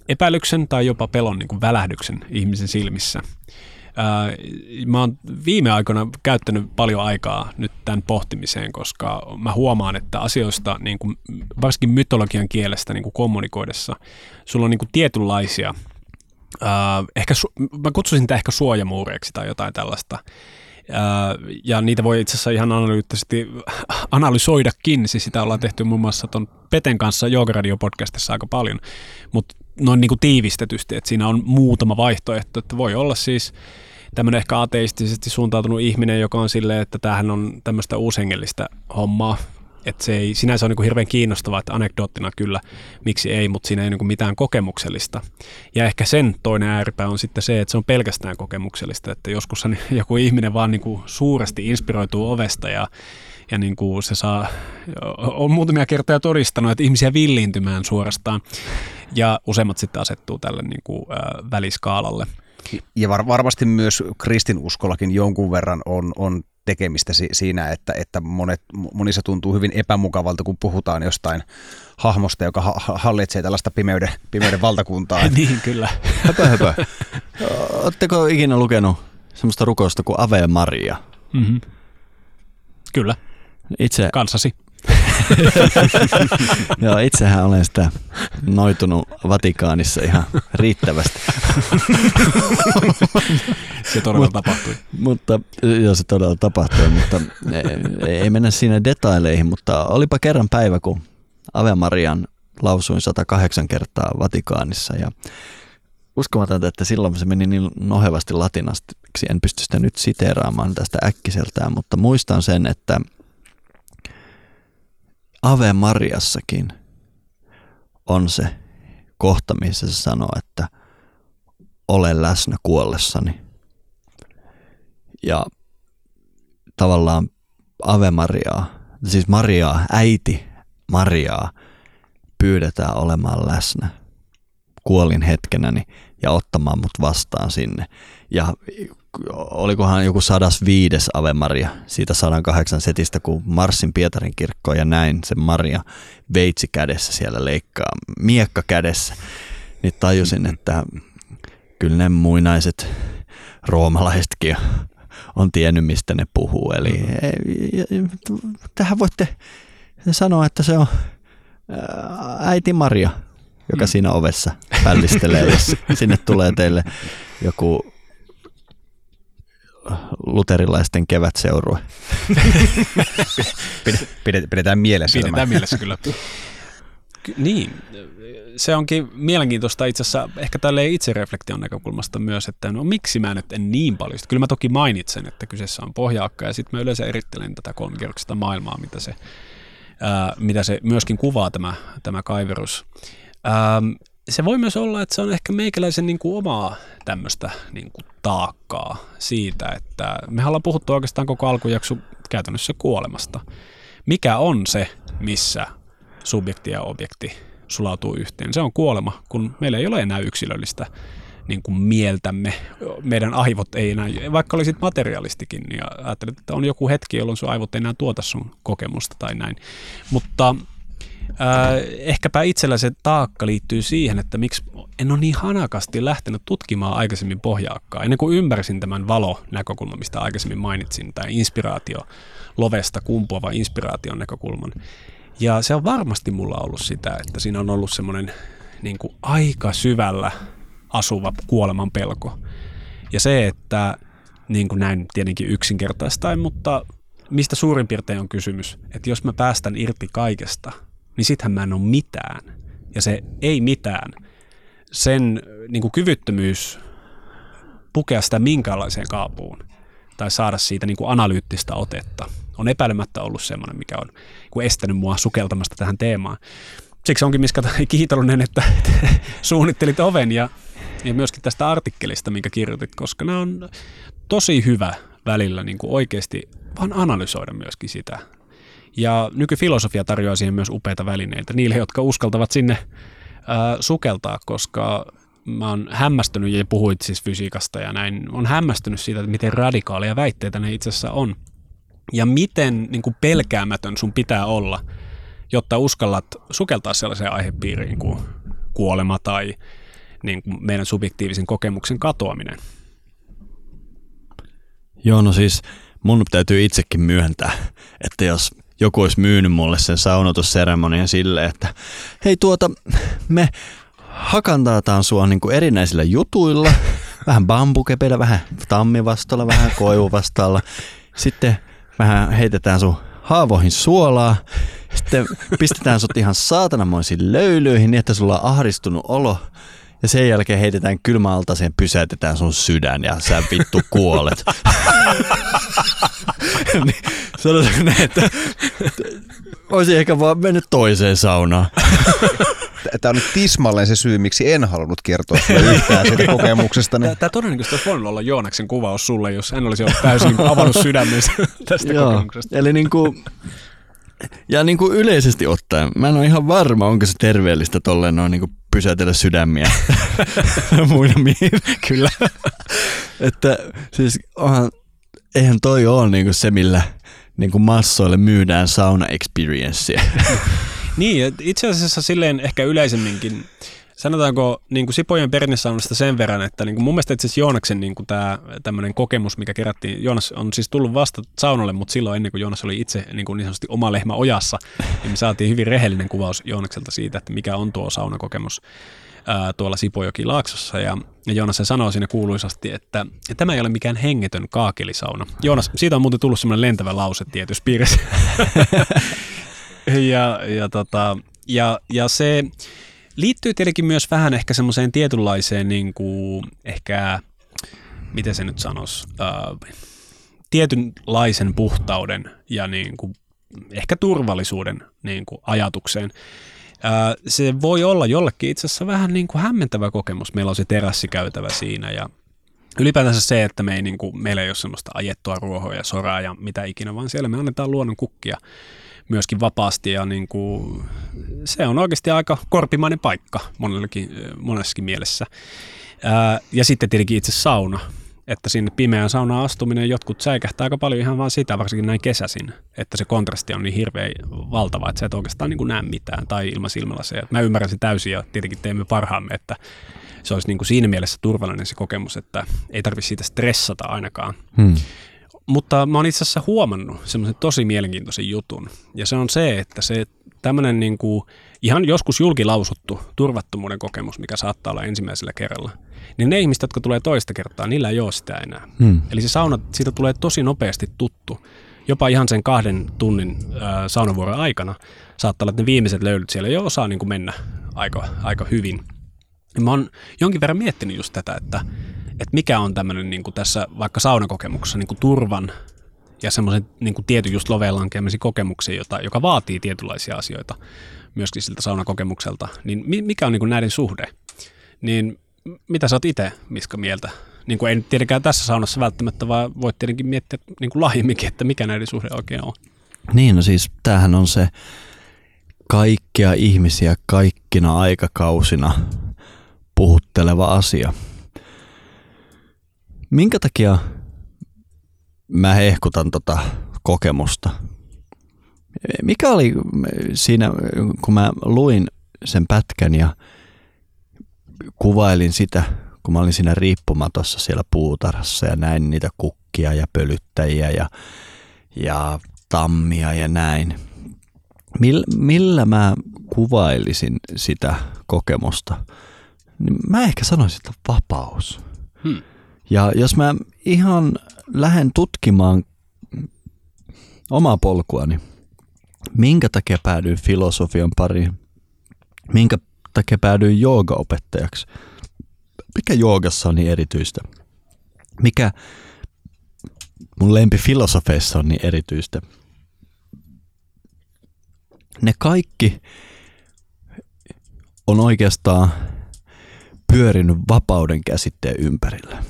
epäilyksen tai jopa pelon niin kuin välähdyksen ihmisen silmissä. Ää, mä oon viime aikoina käyttänyt paljon aikaa nyt tämän pohtimiseen, koska mä huomaan, että asioista, niin kuin, varsinkin mytologian kielestä niin kuin kommunikoidessa, sulla on niin kuin tietynlaisia, ää, ehkä, mä kutsuisin sitä ehkä suojamuureiksi tai jotain tällaista, ja niitä voi itse asiassa ihan analyyttisesti analysoidakin, siis sitä ollaan tehty muun muassa tuon Peten kanssa Jooga-radio-podcastissa aika paljon, mutta noin niin kuin tiivistetysti, että siinä on muutama vaihtoehto, että voi olla siis tämmöinen ehkä ateistisesti suuntautunut ihminen, joka on silleen, että tämähän on tämmöistä uushengellistä hommaa, että se ei, sinänsä on niin hirveän kiinnostavaa, että anekdoottina kyllä, miksi ei, mutta siinä ei niin mitään kokemuksellista. Ja ehkä sen toinen ääripää on sitten se, että se on pelkästään kokemuksellista, että joskus joku ihminen vaan niin suuresti inspiroituu ovesta ja ja niin kuin se saa, on muutamia kertoja todistanut, että ihmisiä villiintymään suorastaan, ja useimmat sitten asettuu tälle niin kuin, väliskaalalle. Ja var, varmasti myös kristinuskollakin jonkun verran on, on tekemistä si- siinä, että, että monet, monissa tuntuu hyvin epämukavalta, kun puhutaan jostain hahmosta, joka ha- hallitsee tällaista pimeyden, pimeyden valtakuntaa. niin, kyllä. höpö, höpö. Oletteko ikinä lukenut semmoista rukousta kuin Ave Maria? Mm-hmm. Kyllä. Itse... Kanssasi. Joo, itsehän olen sitä noitunut Vatikaanissa ihan riittävästi. se todella Mut, tapahtui. Mutta, joo, se todella tapahtui, mutta ei, ei mennä siinä detaileihin, mutta olipa kerran päivä, kun Ave Marian lausuin 108 kertaa Vatikaanissa ja uskomatonta, että silloin se meni niin nohevasti latinasti, en pysty sitä nyt siteeraamaan tästä äkkiseltään, mutta muistan sen, että Ave Mariassakin on se kohta, missä se sanoo, että ole läsnä kuollessani. Ja tavallaan Ave Mariaa, siis Mariaa, äiti Mariaa pyydetään olemaan läsnä kuolin hetkenäni ja ottamaan mut vastaan sinne. Ja olikohan joku 105 Ave Maria siitä 108 setistä, kun marssin Pietarin kirkkoon ja näin se Maria veitsi kädessä siellä leikkaa, miekka kädessä, niin tajusin, että kyllä ne muinaiset roomalaisetkin on tiennyt, mistä ne puhuu. Eli tähän voitte sanoa, että se on äiti Maria, joka mm. siinä ovessa pällistelee, jos sinne tulee teille joku luterilaisten kevätseurue. Pidetään mielessä Pidetään tämä. mielessä kyllä. niin, se onkin mielenkiintoista itse asiassa ehkä tälle itsereflektion näkökulmasta myös, että no miksi mä nyt en niin paljon. Kyllä mä toki mainitsen, että kyseessä on pohjaakka ja sitten mä yleensä erittelen tätä kolmikerroksista maailmaa, mitä se, ää, mitä se myöskin kuvaa tämä, tämä kaiverus. Ähm, se voi myös olla, että se on ehkä meikäläisen niin kuin omaa tämmöistä niin kuin taakkaa siitä, että me ollaan puhuttu oikeastaan koko alkujakso käytännössä kuolemasta. Mikä on se, missä subjekti ja objekti sulautuu yhteen? Se on kuolema, kun meillä ei ole enää yksilöllistä niin kuin mieltämme. Meidän aivot ei enää, vaikka olisit materialistikin, niin ajattelet, että on joku hetki, jolloin sun aivot ei enää tuota sun kokemusta tai näin. Mutta ehkäpä itsellä se taakka liittyy siihen, että miksi en ole niin hanakasti lähtenyt tutkimaan aikaisemmin pohjaakkaa. Ennen kuin ymmärsin tämän valo-näkökulman, mistä aikaisemmin mainitsin, tai inspiraatio, lovesta kumpuava inspiraation näkökulman. Ja se on varmasti mulla ollut sitä, että siinä on ollut semmoinen niin kuin aika syvällä asuva kuoleman pelko. Ja se, että niin kuin näin tietenkin yksinkertaistaen, mutta mistä suurin piirtein on kysymys, että jos mä päästän irti kaikesta – niin sittenhän mä en ole mitään. Ja se ei mitään, sen niin kuin kyvyttömyys pukea sitä minkäänlaiseen kaapuun tai saada siitä niin kuin analyyttistä otetta on epäilemättä ollut semmoinen, mikä on niin estänyt mua sukeltamasta tähän teemaan. Siksi onkin Miska kiitollinen, että suunnittelit oven ja, ja myöskin tästä artikkelista, minkä kirjoitit, koska nämä on tosi hyvä välillä niin kuin oikeasti vaan analysoida myöskin sitä, ja nykyfilosofia tarjoaa siihen myös upeita välineitä niille, jotka uskaltavat sinne ää, sukeltaa, koska mä oon hämmästynyt, ja puhuit siis fysiikasta ja näin, on hämmästynyt siitä, että miten radikaaleja väitteitä ne itse asiassa on. Ja miten niin kuin pelkäämätön sun pitää olla, jotta uskallat sukeltaa sellaiseen aihepiiriin kuin kuolema tai niin kuin meidän subjektiivisen kokemuksen katoaminen. Joo, no siis mun täytyy itsekin myöntää, että jos joku olisi myynyt mulle sen saunotusseremonian silleen, että hei tuota, me hakantataan sua niin kuin erinäisillä jutuilla vähän bambukepeillä, vähän tammivastalla, vähän koivuvastalla. Sitten vähän heitetään sun haavoihin suolaa. Sitten pistetään sut ihan saatananmoisiin löylyihin niin, että sulla on ahdistunut olo. Ja sen jälkeen heitetään kylmäaltaiseen, pysäytetään sun sydän ja sä vittu kuolet. niin, sanotaanko näin, että olisin ehkä vaan mennyt toiseen saunaan. Tämä on nyt tismalleen se syy, miksi en halunnut kertoa sulle yhtään siitä kokemuksesta. Tämä, tämä todennäköisesti olisi voinut olla Joonaksen kuvaus sulle, jos hän olisi ollut täysin avannut sydämensä tästä Joo, kokemuksesta. eli niin kuin, ja niin kuin yleisesti ottaen, mä en ole ihan varma, onko se terveellistä tolleen noin niin kuin pysäytellä sydämiä muina miehin. Kyllä. Että siis onhan, eihän toi ole niin kuin se, millä niin kuin massoille myydään sauna experienceä. Niin, itse asiassa silleen ehkä yleisemminkin, sanotaanko niin kuin Sipojen perinnesaunasta sen verran, että niin kuin mun mielestä itse asiassa Joonaksen niin kuin tämä kokemus, mikä kerättiin, Joonas on siis tullut vasta saunalle, mutta silloin ennen kuin Joonas oli itse niin, kuin niin sanotusti oma lehmä ojassa, niin me saatiin hyvin rehellinen kuvaus Joonakselta siitä, että mikä on tuo saunakokemus ää, tuolla Sipojoki Laaksossa ja, Joonas se sanoo siinä kuuluisasti, että, tämä ei ole mikään hengetön kaakelisauna. Joonas, siitä on muuten tullut semmoinen lentävä lause tietysti piirissä. ja, ja, tota, ja, ja se liittyy tietenkin myös vähän ehkä semmoiseen tietynlaiseen niin kuin, ehkä, miten se nyt sanoisi, äh, tietynlaisen puhtauden ja niin kuin, ehkä turvallisuuden niin kuin, ajatukseen. Äh, se voi olla jollekin itse asiassa vähän niin kuin hämmentävä kokemus. Meillä on se terassikäytävä siinä ja ylipäätänsä se, että me ei, niin kuin, meillä ei ole semmoista ajettua ruohoa ja soraa ja mitä ikinä, vaan siellä me annetaan luonnon kukkia myöskin vapaasti ja niin kuin, se on oikeasti aika korpimainen paikka monellekin, monessakin mielessä. Ää, ja sitten tietenkin itse sauna, että sinne pimeään saunaan astuminen jotkut säikähtää aika paljon ihan vaan sitä, varsinkin näin kesäsin, että se kontrasti on niin hirveän valtava, että sä et oikeastaan niin kuin näe mitään tai ilmasilmalla se. Mä ymmärrän sen täysin ja tietenkin teemme parhaamme, että se olisi niin kuin siinä mielessä turvallinen se kokemus, että ei tarvitse siitä stressata ainakaan. Hmm. Mutta mä oon itse asiassa huomannut semmoisen tosi mielenkiintoisen jutun. Ja se on se, että se tämmöinen niin kuin ihan joskus julkilausuttu turvattomuuden kokemus, mikä saattaa olla ensimmäisellä kerralla, niin ne ihmiset, jotka tulee toista kertaa, niillä ei ole sitä enää. Hmm. Eli se sauna, siitä tulee tosi nopeasti tuttu. Jopa ihan sen kahden tunnin äh, saunavuoron aikana saattaa olla, että ne viimeiset löylyt siellä jo osaa niin kuin mennä aika, aika hyvin. Ja mä oon jonkin verran miettinyt just tätä, että, että mikä on tämmöinen niin kuin tässä vaikka saunakokemuksessa niin kuin turvan ja semmoisen niin kuin tietyn just loveen lankeamisen kokemuksen, jota, joka vaatii tietynlaisia asioita myöskin siltä saunakokemukselta, niin mikä on niin kuin näiden suhde? Niin mitä sä oot itse, Miska, mieltä? Niin kuin ei tietenkään tässä saunassa välttämättä, vaan voit tietenkin miettiä niin kuin laajemminkin, että mikä näiden suhde oikein on. Niin, no siis tämähän on se kaikkia ihmisiä kaikkina aikakausina puhutteleva asia. Minkä takia mä hehkutan tota kokemusta? Mikä oli siinä, kun mä luin sen pätkän ja kuvailin sitä, kun mä olin siinä riippumatossa siellä puutarhassa ja näin niitä kukkia ja pölyttäjiä ja, ja tammia ja näin. Mill, millä mä kuvailisin sitä kokemusta? Niin mä ehkä sanoisin, että vapaus. Hmm. Ja jos mä ihan lähden tutkimaan omaa polkuani, minkä takia päädyin filosofian pariin, minkä takia päädyin joogaopettajaksi, mikä joogassa on niin erityistä, mikä mun lempifilosofeissa on niin erityistä. Ne kaikki on oikeastaan pyörinyt vapauden käsitteen ympärillä.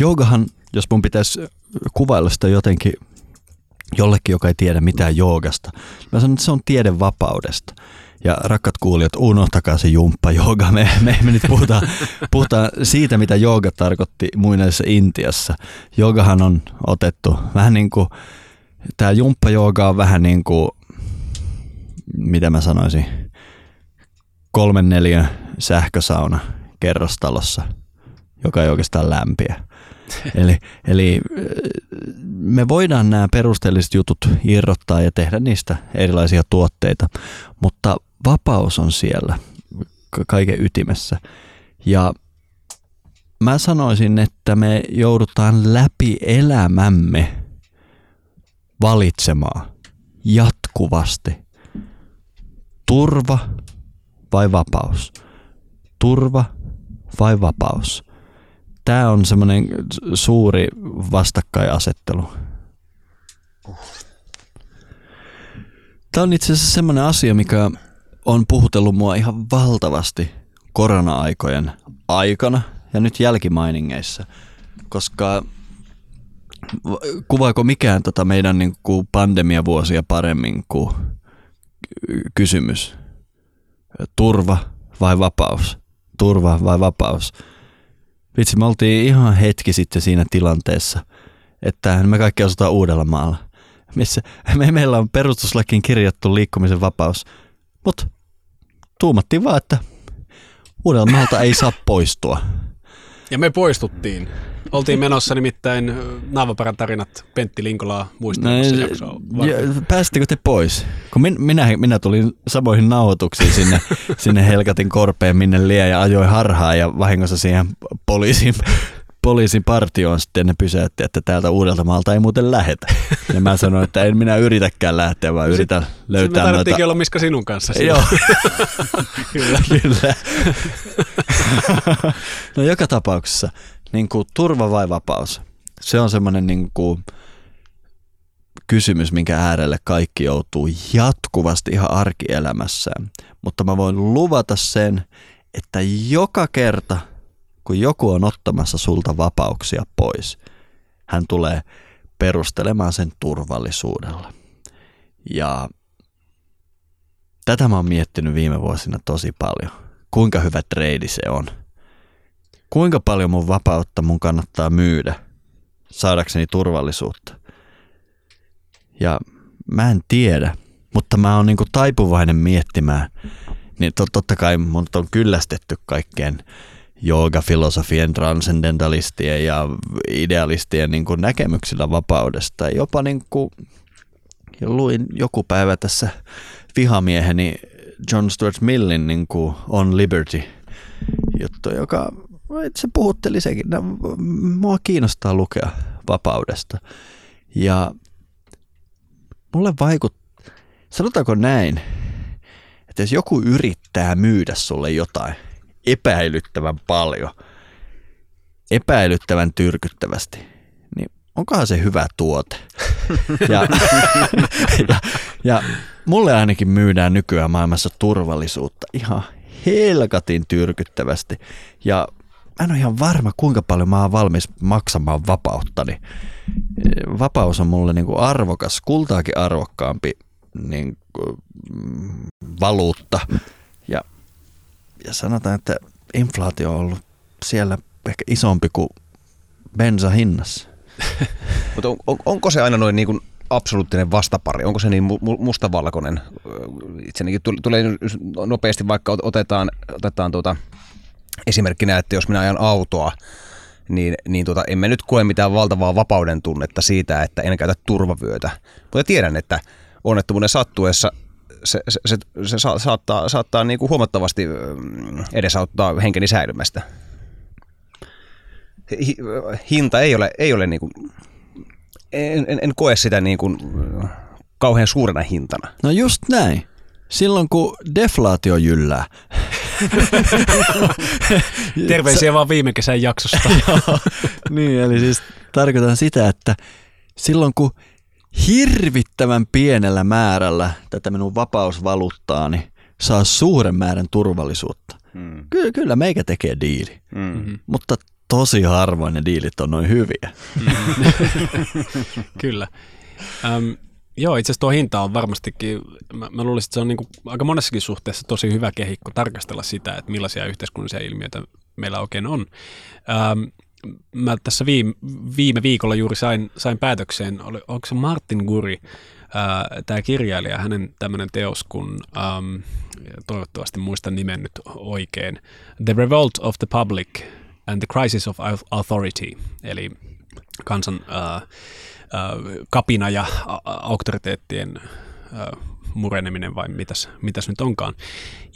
Joogahan, jos mun pitäisi kuvailla sitä jotenkin jollekin, joka ei tiedä mitään joogasta, mä sanon, että se on tiede vapaudesta. Ja rakkat kuulijat, unohtakaa se jumppa jooga. Me, me, me nyt puhutaan, puhutaan siitä, mitä jooga tarkoitti muinaisessa Intiassa. Joogahan on otettu vähän niin kuin, tämä jumppa jooga on vähän niin kuin, mitä mä sanoisin, kolmen neljän sähkösauna kerrostalossa, joka ei oikeastaan lämpiä. Eli, eli me voidaan nämä perusteelliset jutut irrottaa ja tehdä niistä erilaisia tuotteita, mutta vapaus on siellä kaiken ytimessä. Ja mä sanoisin, että me joudutaan läpi elämämme valitsemaan jatkuvasti turva vai vapaus. Turva vai vapaus. Tämä on semmoinen suuri vastakkainasettelu. Tämä on itse asiassa semmoinen asia, mikä on puhutellut mua ihan valtavasti korona-aikojen aikana ja nyt jälkimainingeissa, koska kuvaako mikään tota meidän niin kuin pandemiavuosia paremmin kuin kysymys? Turva vai vapaus? Turva vai vapaus? Vitsi, me oltiin ihan hetki sitten siinä tilanteessa, että me kaikki asutaan Uudellamaalla, missä me, meillä on perustuslakiin kirjattu liikkumisen vapaus, mutta tuumattiin vaan, että Uudellamaalta ei saa poistua. Ja me poistuttiin. Oltiin menossa nimittäin Naavaparan tarinat Pentti Linkolaa muistelemassa no, jaksoa. Pääsittekö te pois? Kun min, minä, minä tulin samoihin nauhoituksiin sinne, sinne Helkatin korpeen minne lie ja ajoin harhaa ja vahingossa siihen poliisin, poliisin partioon sitten ne pysäytti, että täältä uudelta maalta ei muuten lähetä. Ja mä sanoin, että en minä yritäkään lähteä, vaan yritän löytää noita... Sitten olla Miska sinun kanssa. Joo, kyllä, kyllä. no joka tapauksessa niin kuin turva vai vapaus? Se on semmoinen niin kuin kysymys, minkä äärelle kaikki joutuu jatkuvasti ihan arkielämässään. Mutta mä voin luvata sen, että joka kerta, kun joku on ottamassa sulta vapauksia pois, hän tulee perustelemaan sen turvallisuudella. Ja tätä mä oon miettinyt viime vuosina tosi paljon. Kuinka hyvä treidi se on – kuinka paljon mun vapautta mun kannattaa myydä saadakseni turvallisuutta. Ja mä en tiedä, mutta mä oon niinku taipuvainen miettimään, niin tot, totta kai mun on kyllästetty kaikkeen joogafilosofien, transcendentalistien ja idealistien niin kuin näkemyksillä vapaudesta. Jopa niin kuin, luin joku päivä tässä vihamieheni John Stuart Millin niin kuin On Liberty juttu, joka se puhutteli sekin. No, mua kiinnostaa lukea vapaudesta. Ja mulle vaikut, sanotaanko näin, että jos joku yrittää myydä sulle jotain epäilyttävän paljon, epäilyttävän tyrkyttävästi, niin onkohan se hyvä tuote? ja, ja, ja mulle ainakin myydään nykyään maailmassa turvallisuutta ihan helkatin tyrkyttävästi. Ja mä en ole ihan varma, kuinka paljon mä oon valmis maksamaan vapauttani. Vapaus on mulle niin kuin arvokas, kultaakin arvokkaampi niin kuin, mm, valuutta. Ja, ja sanotaan, että inflaatio on ollut siellä ehkä isompi kuin bensa hinnassa. Mutta on, on, onko se aina noin niin kuin absoluuttinen vastapari? Onko se niin mustavalkoinen? Itseänikin tulee nopeasti, vaikka otetaan, otetaan tuota, esimerkkinä, että jos minä ajan autoa, niin, niin tuota, emme nyt koe mitään valtavaa vapauden tunnetta siitä, että en käytä turvavyötä. Mutta tiedän, että onnettomuuden sattuessa se, se, se, se saattaa, saattaa niin kuin huomattavasti edesauttaa henkeni säilymästä. Hinta ei ole, ei ole niin kuin, en, en, en koe sitä niin kuin kauhean suurena hintana. No just näin. Silloin kun deflaatio jyllää. Terveisiä vaan viime kesän jaksosta. niin, eli siis tarkoitan sitä, että silloin kun hirvittävän pienellä määrällä tätä minun vapausvaluuttaani saa suuren määrän turvallisuutta. Hmm. Kyllä, kyllä meikä tekee diili, hmm. mutta tosi harvoin ne diilit on noin hyviä. Hmm. kyllä. Um, Joo, itse asiassa tuo hinta on varmastikin, mä, mä luulisin, että se on niin kuin aika monessakin suhteessa tosi hyvä kehikko tarkastella sitä, että millaisia yhteiskunnallisia ilmiöitä meillä oikein on. Ähm, mä tässä viime, viime viikolla juuri sain, sain päätökseen, oli, onko se Martin Guri, äh, tämä kirjailija, hänen tämmöinen teos, kun ähm, toivottavasti muistan nimen nyt oikein, The Revolt of the Public and the Crisis of Authority, eli kansan äh, kapina ja auktoriteettien mureneminen vai mitäs, mitäs nyt onkaan.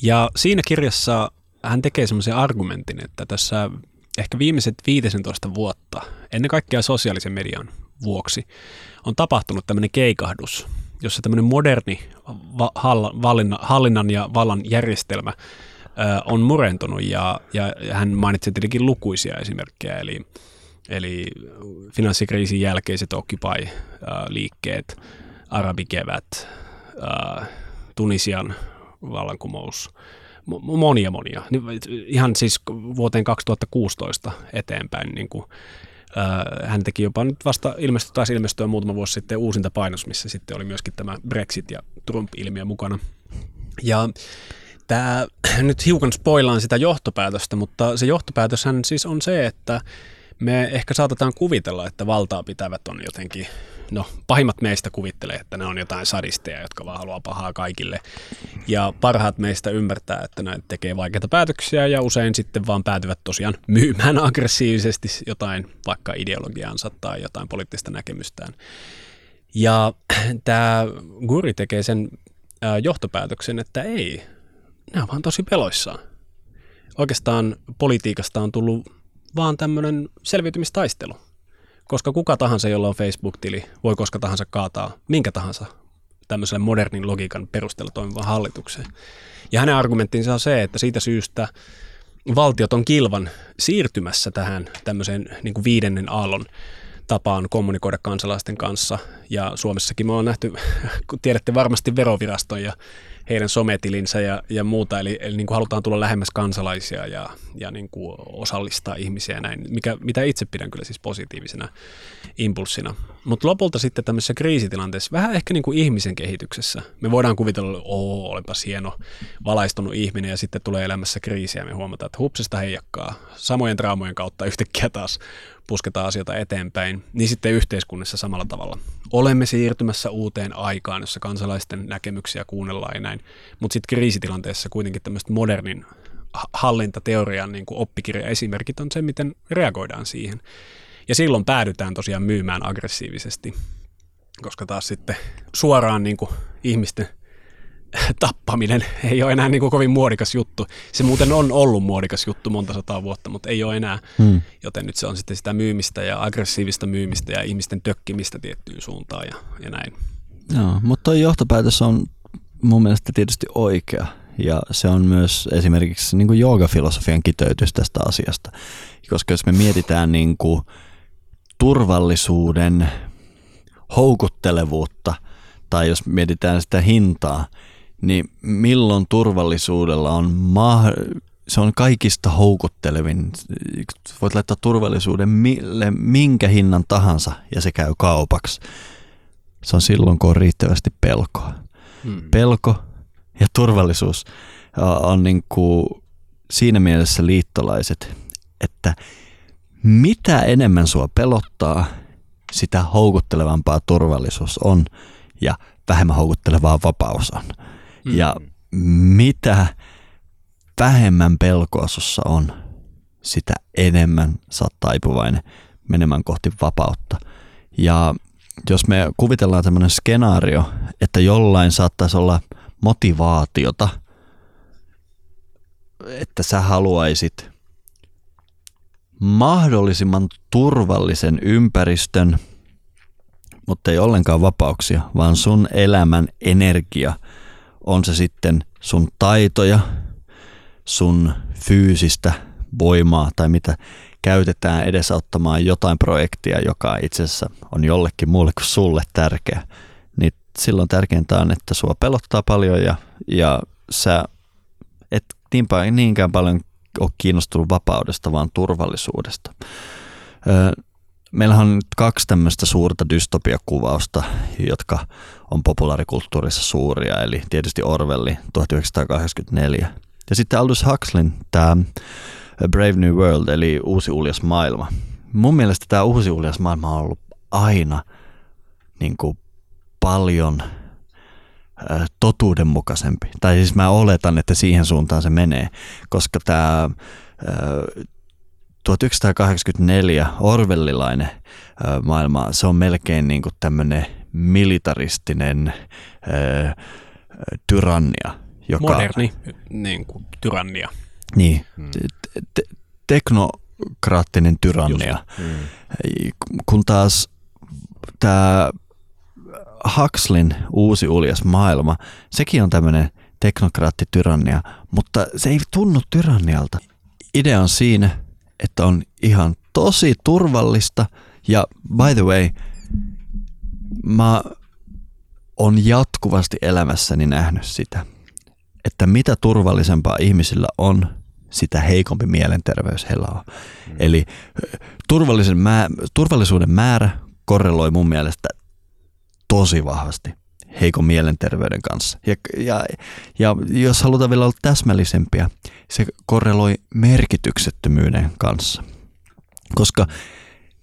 Ja siinä kirjassa hän tekee semmoisen argumentin, että tässä ehkä viimeiset 15 vuotta, ennen kaikkea sosiaalisen median vuoksi, on tapahtunut tämmöinen keikahdus, jossa tämmöinen moderni hallinnan ja vallan järjestelmä – on murentunut ja, ja hän mainitsi tietenkin lukuisia esimerkkejä, eli, eli finanssikriisin jälkeiset Occupy-liikkeet, arabikevät, Tunisian vallankumous, monia monia, ihan siis vuoteen 2016 eteenpäin. Niin kuin, hän teki jopa nyt vasta ilmestyi, taas ilmestyä muutama vuosi sitten uusinta painos, missä sitten oli myöskin tämä Brexit ja Trump-ilmiö mukana. Ja Tämä, nyt hiukan spoilaan sitä johtopäätöstä, mutta se johtopäätöshän siis on se, että me ehkä saatetaan kuvitella, että valtaa pitävät on jotenkin, no pahimmat meistä kuvittelee, että ne on jotain sadisteja, jotka vaan haluaa pahaa kaikille. Ja parhaat meistä ymmärtää, että ne tekee vaikeita päätöksiä ja usein sitten vaan päätyvät tosiaan myymään aggressiivisesti jotain vaikka ideologiaansa tai jotain poliittista näkemystään. Ja tämä Guri tekee sen johtopäätöksen, että ei, ne on vaan tosi peloissaan. Oikeastaan politiikasta on tullut vaan tämmöinen selviytymistaistelu. Koska kuka tahansa, jolla on Facebook-tili, voi koska tahansa kaataa minkä tahansa tämmöiselle modernin logiikan perusteella toimivan hallitukseen. Ja hänen argumenttinsa on se, että siitä syystä valtiot on kilvan siirtymässä tähän tämmöiseen niin kuin viidennen aallon tapaan kommunikoida kansalaisten kanssa. Ja Suomessakin me on nähty, kun tiedätte varmasti veroviraston ja heidän sometilinsä ja, ja muuta, eli, eli niin kuin halutaan tulla lähemmäs kansalaisia ja, ja niin kuin osallistaa ihmisiä ja näin, mikä, mitä itse pidän kyllä siis positiivisena impulssina. Mutta lopulta sitten tämmöisessä kriisitilanteessa, vähän ehkä niin kuin ihmisen kehityksessä, me voidaan kuvitella, että oo, olepas hieno valaistunut ihminen ja sitten tulee elämässä kriisiä ja me huomataan, että hupsista heijakkaa, samojen traumojen kautta yhtäkkiä taas pusketaan asioita eteenpäin, niin sitten yhteiskunnassa samalla tavalla. Olemme siirtymässä uuteen aikaan, jossa kansalaisten näkemyksiä kuunnellaan ja näin, mutta sitten kriisitilanteessa kuitenkin tämmöistä modernin hallintateorian niin oppikirjaesimerkit on se, miten reagoidaan siihen. Ja silloin päädytään tosiaan myymään aggressiivisesti, koska taas sitten suoraan niin kuin ihmisten tappaminen ei ole enää niin kuin kovin muodikas juttu. Se muuten on ollut muodikas juttu monta sataa vuotta, mutta ei ole enää. Hmm. Joten nyt se on sitten sitä myymistä ja aggressiivista myymistä ja ihmisten tökkimistä tiettyyn suuntaan ja, ja näin. Joo, mutta tuo johtopäätös on mun mielestä tietysti oikea. Ja se on myös esimerkiksi niin kuin joogafilosofian kiteytys tästä asiasta. Koska jos me mietitään niin kuin turvallisuuden houkuttelevuutta, tai jos mietitään sitä hintaa, niin milloin turvallisuudella on ma- se on kaikista houkuttelevin. Voit laittaa turvallisuuden mille, minkä hinnan tahansa ja se käy kaupaksi. Se on silloin, kun on riittävästi pelkoa. Hmm. Pelko ja turvallisuus on niin kuin siinä mielessä liittolaiset, että mitä enemmän sua pelottaa, sitä houkuttelevampaa turvallisuus on ja vähemmän houkuttelevaa vapaus on. Mm. Ja mitä vähemmän pelkoa sussa on, sitä enemmän sä oot taipuvainen menemään kohti vapautta. Ja jos me kuvitellaan tämmöinen skenaario, että jollain saattaisi olla motivaatiota, että sä haluaisit mahdollisimman turvallisen ympäristön, mutta ei ollenkaan vapauksia, vaan sun elämän energia – on se sitten sun taitoja, sun fyysistä voimaa tai mitä käytetään edesauttamaan jotain projektia, joka itse asiassa on jollekin muulle kuin sulle tärkeä, niin silloin tärkeintä on, että sua pelottaa paljon ja, ja sä et niinkään paljon ole kiinnostunut vapaudesta, vaan turvallisuudesta. Meillähän on nyt kaksi tämmöistä suurta dystopiakuvausta, jotka on populaarikulttuurissa suuria, eli tietysti Orwelli 1984. Ja sitten Aldous Huxleyn tämä Brave New World, eli Uusi uljas maailma. Mun mielestä tämä Uusi uljas maailma on ollut aina niin kuin paljon totuudenmukaisempi. Tai siis mä oletan, että siihen suuntaan se menee, koska tämä 1984 orvellilainen maailma, se on melkein niin kuin tämmöinen militaristinen ö, tyrannia. Joka, Moderni niin kuin tyrannia. Niin. Hmm. Te- tekno, teknokraattinen tyrannia. Kun taas tämä Huxlin uusi uljas maailma, sekin on tämmöinen teknokraattityrannia, mutta se ei tunnu tyrannialta. Idea on siinä, että on ihan tosi turvallista ja by the way, mä on jatkuvasti elämässäni nähnyt sitä, että mitä turvallisempaa ihmisillä on, sitä heikompi mielenterveys heillä on. Mm. Eli turvallisen mä, turvallisuuden määrä korreloi mun mielestä tosi vahvasti heikon mielenterveyden kanssa. Ja, ja, ja jos halutaan vielä olla täsmällisempiä, se korreloi merkityksettömyyden kanssa. Koska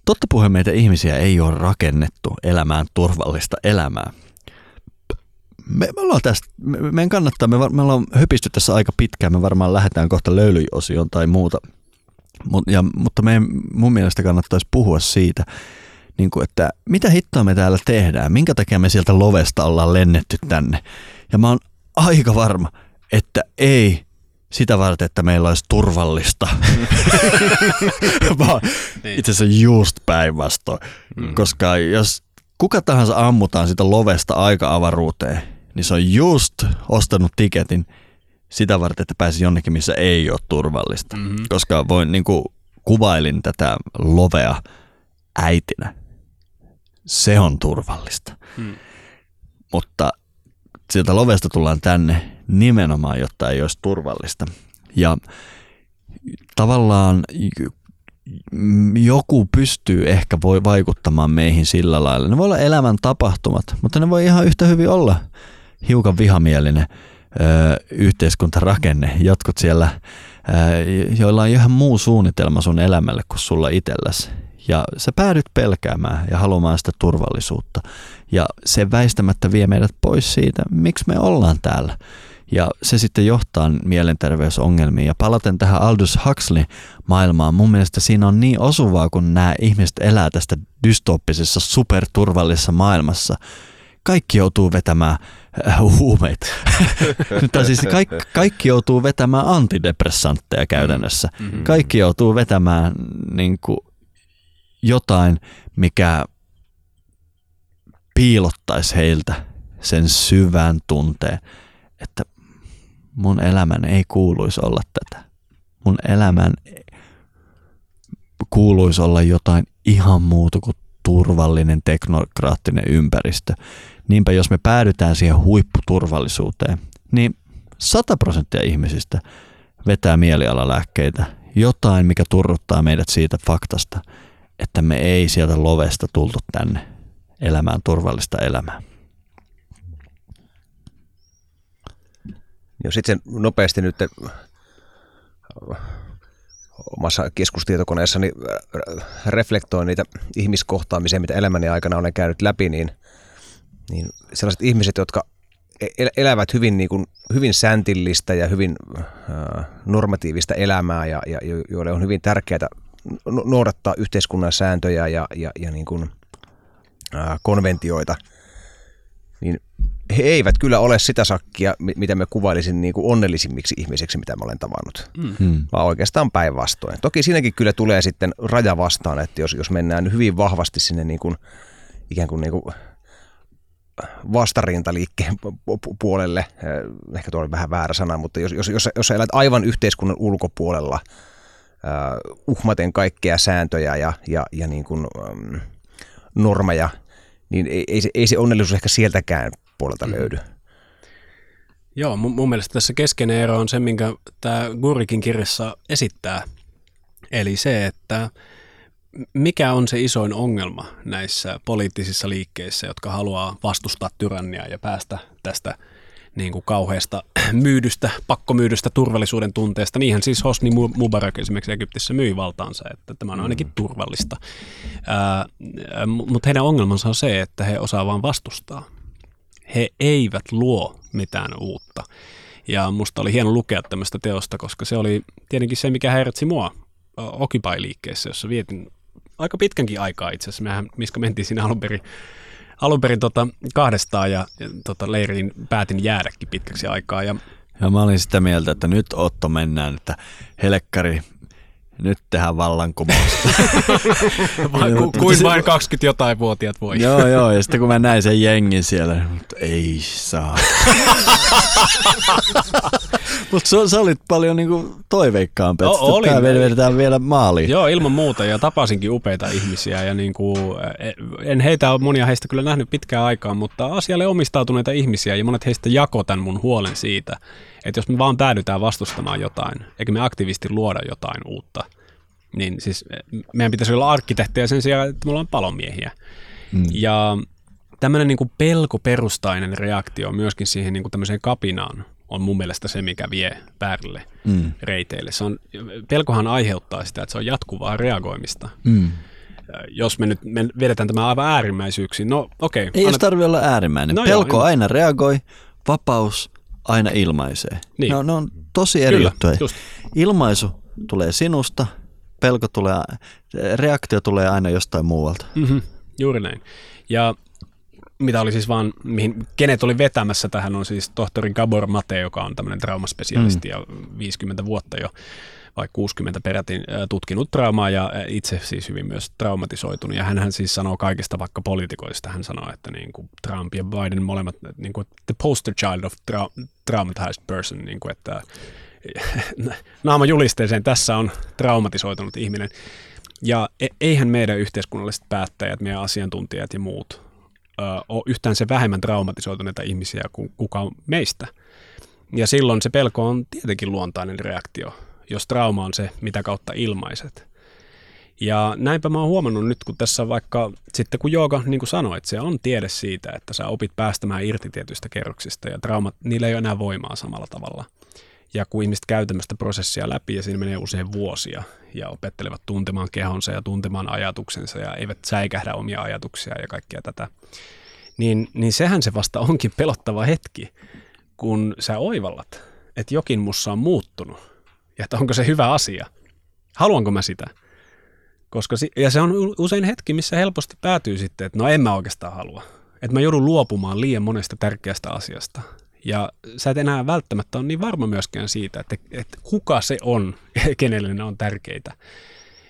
totta puheen meitä ihmisiä ei ole rakennettu elämään turvallista elämää. Me, me ollaan tästä, me, meidän kannattaa, me, me ollaan höpisty tässä aika pitkään, me varmaan lähdetään kohta löylyosioon tai muuta, Mut, ja, mutta meidän, mun mielestä kannattaisi puhua siitä, niin kuin, että mitä hittoa me täällä tehdään, minkä takia me sieltä lovesta ollaan lennetty tänne. Ja mä oon aika varma, että ei sitä varten, että meillä olisi turvallista. Vaan niin. itse asiassa just päinvastoin. Mm. Koska jos kuka tahansa ammutaan sitä lovesta aika avaruuteen, niin se on just ostanut tiketin sitä varten, että pääsi jonnekin, missä ei ole turvallista. Mm-hmm. Koska voin, niin kuin, kuvailin tätä lovea äitinä se on turvallista. Hmm. Mutta sieltä lovesta tullaan tänne nimenomaan, jotta ei olisi turvallista. Ja tavallaan joku pystyy ehkä voi vaikuttamaan meihin sillä lailla. Ne voi olla elämän tapahtumat, mutta ne voi ihan yhtä hyvin olla hiukan vihamielinen ö, yhteiskuntarakenne. Jotkut siellä, ö, joilla on ihan muu suunnitelma sun elämälle kuin sulla itselläsi. Ja sä päädyt pelkäämään ja haluamaan sitä turvallisuutta. Ja se väistämättä vie meidät pois siitä, miksi me ollaan täällä. Ja se sitten johtaa mielenterveysongelmiin. Ja palaten tähän Aldous Huxley maailmaan, mun mielestä siinä on niin osuvaa, kun nämä ihmiset elää tästä dystoppisessa superturvallisessa maailmassa. Kaikki joutuu vetämään äh, huumeita. tai siis kaikki, kaikki joutuu vetämään antidepressantteja käytännössä. Mm-hmm. Kaikki joutuu vetämään niin kuin, jotain, mikä piilottaisi heiltä sen syvän tunteen, että mun elämän ei kuuluisi olla tätä. Mun elämän kuuluisi olla jotain ihan muuta kuin turvallinen teknokraattinen ympäristö. Niinpä jos me päädytään siihen huipputurvallisuuteen, niin 100 prosenttia ihmisistä vetää mielialalääkkeitä, jotain mikä turruttaa meidät siitä faktasta, että me ei sieltä lovesta tultu tänne elämään turvallista elämää. Jos sitten nopeasti nyt omassa keskustietokoneessani reflektoin niitä ihmiskohtaamisia, mitä elämäni aikana olen käynyt läpi, niin, niin sellaiset ihmiset, jotka e-, elävät hyvin, niin kuin, hyvin säntillistä ja hyvin äh, normatiivista elämää ja, ja joille on hyvin tärkeää noudattaa yhteiskunnan sääntöjä ja, ja, ja niin kuin, ää, konventioita, niin he eivät kyllä ole sitä sakkia, mitä me kuvailisin niin kuin onnellisimmiksi ihmiseksi, mitä mä olen tavannut, mm. vaan oikeastaan päinvastoin. Toki siinäkin kyllä tulee sitten raja vastaan, että jos, jos mennään hyvin vahvasti sinne niin kuin, ikään kuin, niin kuin vastarintaliikkeen puolelle, ehkä tuo oli vähän väärä sana, mutta jos, jos, jos, jos elät aivan yhteiskunnan ulkopuolella – uhmaten kaikkea sääntöjä ja, ja, ja niin kuin, um, normeja, niin ei, ei, se, ei se onnellisuus ehkä sieltäkään puolelta mm. löydy. Joo, mun, mun mielestä tässä keskeinen ero on se, minkä tämä Gurikin kirjassa esittää. Eli se, että mikä on se isoin ongelma näissä poliittisissa liikkeissä, jotka haluaa vastustaa tyranniaa ja päästä tästä niin kuin kauheasta myydystä, pakkomyydystä turvallisuuden tunteesta. Niinhän siis Hosni Mubarak esimerkiksi Egyptissä myi valtaansa, että tämä on ainakin mm. turvallista. Mutta heidän ongelmansa on se, että he osaa vain vastustaa. He eivät luo mitään uutta. Ja musta oli hieno lukea tämmöistä teosta, koska se oli tietenkin se, mikä häiritsi mua Occupy-liikkeessä, jossa vietin aika pitkänkin aikaa itse asiassa. Mehän, missä mentiin siinä alun perin alun perin tota, kahdestaan ja, tota, leiriin päätin jäädäkin pitkäksi aikaa. Ja, ja mä olin sitä mieltä, että nyt Otto mennään, että helkkari nyt tehdään vallankumousta. Vai, ku, kuin vain 20 jotain vuotiaat voi. joo, joo, ja sitten kun mä näin sen jengin siellä, mutta ei saa. mutta sä olit paljon niinku toiveikkaampi, että O- olin. tämä vedetään vielä maaliin. Joo, ilman muuta ja tapasinkin upeita ihmisiä ja niin kuin, en heitä ole monia heistä kyllä nähnyt pitkään aikaan, mutta asialle omistautuneita ihmisiä ja monet heistä jako tämän mun huolen siitä, että jos me vaan päädytään vastustamaan jotain, eikä me aktiivisesti luoda jotain uutta, niin siis meidän pitäisi olla arkkitehtiä sen sijaan, että me ollaan palomiehiä. Mm. Ja tämmöinen niin kuin pelkoperustainen reaktio myöskin siihen niin kuin tämmöiseen kapinaan on mun mielestä se, mikä vie väärille mm. reiteille. Se on, pelkohan aiheuttaa sitä, että se on jatkuvaa reagoimista. Mm. Jos me nyt me vedetään tämä aivan äärimmäisyyksiin, no okei. Okay, Ei annat... tarvitse olla äärimmäinen. No Pelko joo, aina reagoi, vapaus aina ilmaisee. Niin. Ne, on, ne on tosi eri Kyllä, juttuja. Just. Ilmaisu tulee sinusta, pelko tulee, reaktio tulee aina jostain muualta. Mm-hmm, juuri näin. Ja mitä oli siis vaan, mihin, kenet oli vetämässä tähän on siis tohtori Gabor Mate, joka on tämmöinen traumaspesialisti mm. ja 50 vuotta jo vai 60 peräti tutkinut traumaa ja itse siis hyvin myös traumatisoitunut. Ja hän siis sanoo kaikista vaikka poliitikoista, hän sanoo, että niin kuin Trump ja Biden molemmat, niin kuin the poster child of tra- traumatized person, niin kuin että naama julisteeseen tässä on traumatisoitunut ihminen. Ja e-, eihän meidän yhteiskunnalliset päättäjät, meidän asiantuntijat ja muut ole yhtään se vähemmän traumatisoituneita ihmisiä kuin kukaan meistä. Ja silloin se pelko on tietenkin luontainen reaktio, jos trauma on se, mitä kautta ilmaiset. Ja näinpä mä oon huomannut nyt, kun tässä vaikka, sitten kun jooga, niin kuin sanoit, se on tiede siitä, että sä opit päästämään irti tietyistä kerroksista ja traumat, niillä ei ole enää voimaa samalla tavalla. Ja kun ihmiset käy tämmöistä prosessia läpi ja siinä menee usein vuosia ja opettelevat tuntemaan kehonsa ja tuntemaan ajatuksensa ja eivät säikähdä omia ajatuksia ja kaikkea tätä, niin, niin sehän se vasta onkin pelottava hetki, kun sä oivallat, että jokin mussa on muuttunut ja että onko se hyvä asia. Haluanko mä sitä? Koska ja se on usein hetki, missä helposti päätyy sitten, että no en mä oikeastaan halua. Että mä joudun luopumaan liian monesta tärkeästä asiasta. Ja sä et enää välttämättä ole niin varma myöskään siitä, että, että kuka se on, kenelle ne on tärkeitä.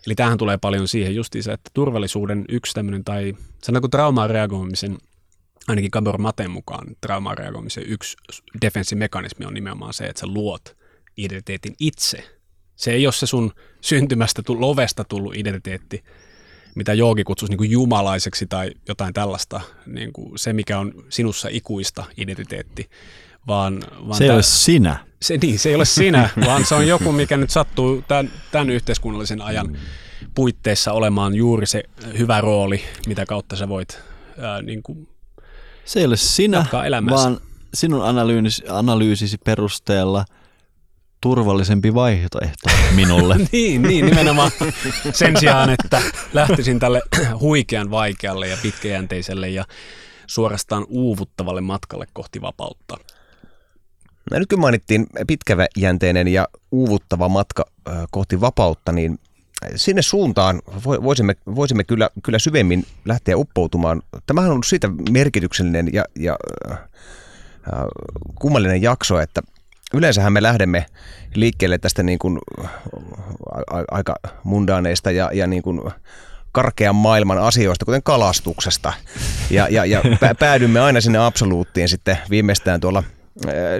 Eli tähän tulee paljon siihen justiinsa, että turvallisuuden yksi tämmöinen tai sanotaanko traumaan reagoimisen, ainakin Gabor Maten mukaan traumaan reagoimisen yksi defenssimekanismi on nimenomaan se, että sä luot identiteetin itse. Se ei ole se sun syntymästä, lovesta tullut identiteetti, mitä joogi kutsuisi niin kuin jumalaiseksi tai jotain tällaista, niin kuin se mikä on sinussa ikuista identiteetti, vaan, vaan se ei ole sinä. Se, niin, se ei ole sinä, vaan se on joku, mikä nyt sattuu tämän, tämän yhteiskunnallisen ajan puitteissa olemaan juuri se hyvä rooli, mitä kautta sä voit ää, niin kuin Se ei ole sinä, vaan sinun analyysisi, analyysisi perusteella – turvallisempi vaihtoehto minulle. niin, niin, nimenomaan sen sijaan, että lähtisin tälle huikean vaikealle ja pitkäjänteiselle ja suorastaan uuvuttavalle matkalle kohti vapautta. No nyt kun mainittiin pitkäjänteinen ja uuvuttava matka kohti vapautta, niin sinne suuntaan voisimme, voisimme kyllä, kyllä syvemmin lähteä uppoutumaan. Tämähän on siitä merkityksellinen ja, ja äh, kummallinen jakso, että yleensähän me lähdemme liikkeelle tästä niin kuin aika mundaaneista ja, ja niin kuin karkean maailman asioista, kuten kalastuksesta. Ja, ja, ja päädymme aina sinne absoluuttiin sitten viimeistään tuolla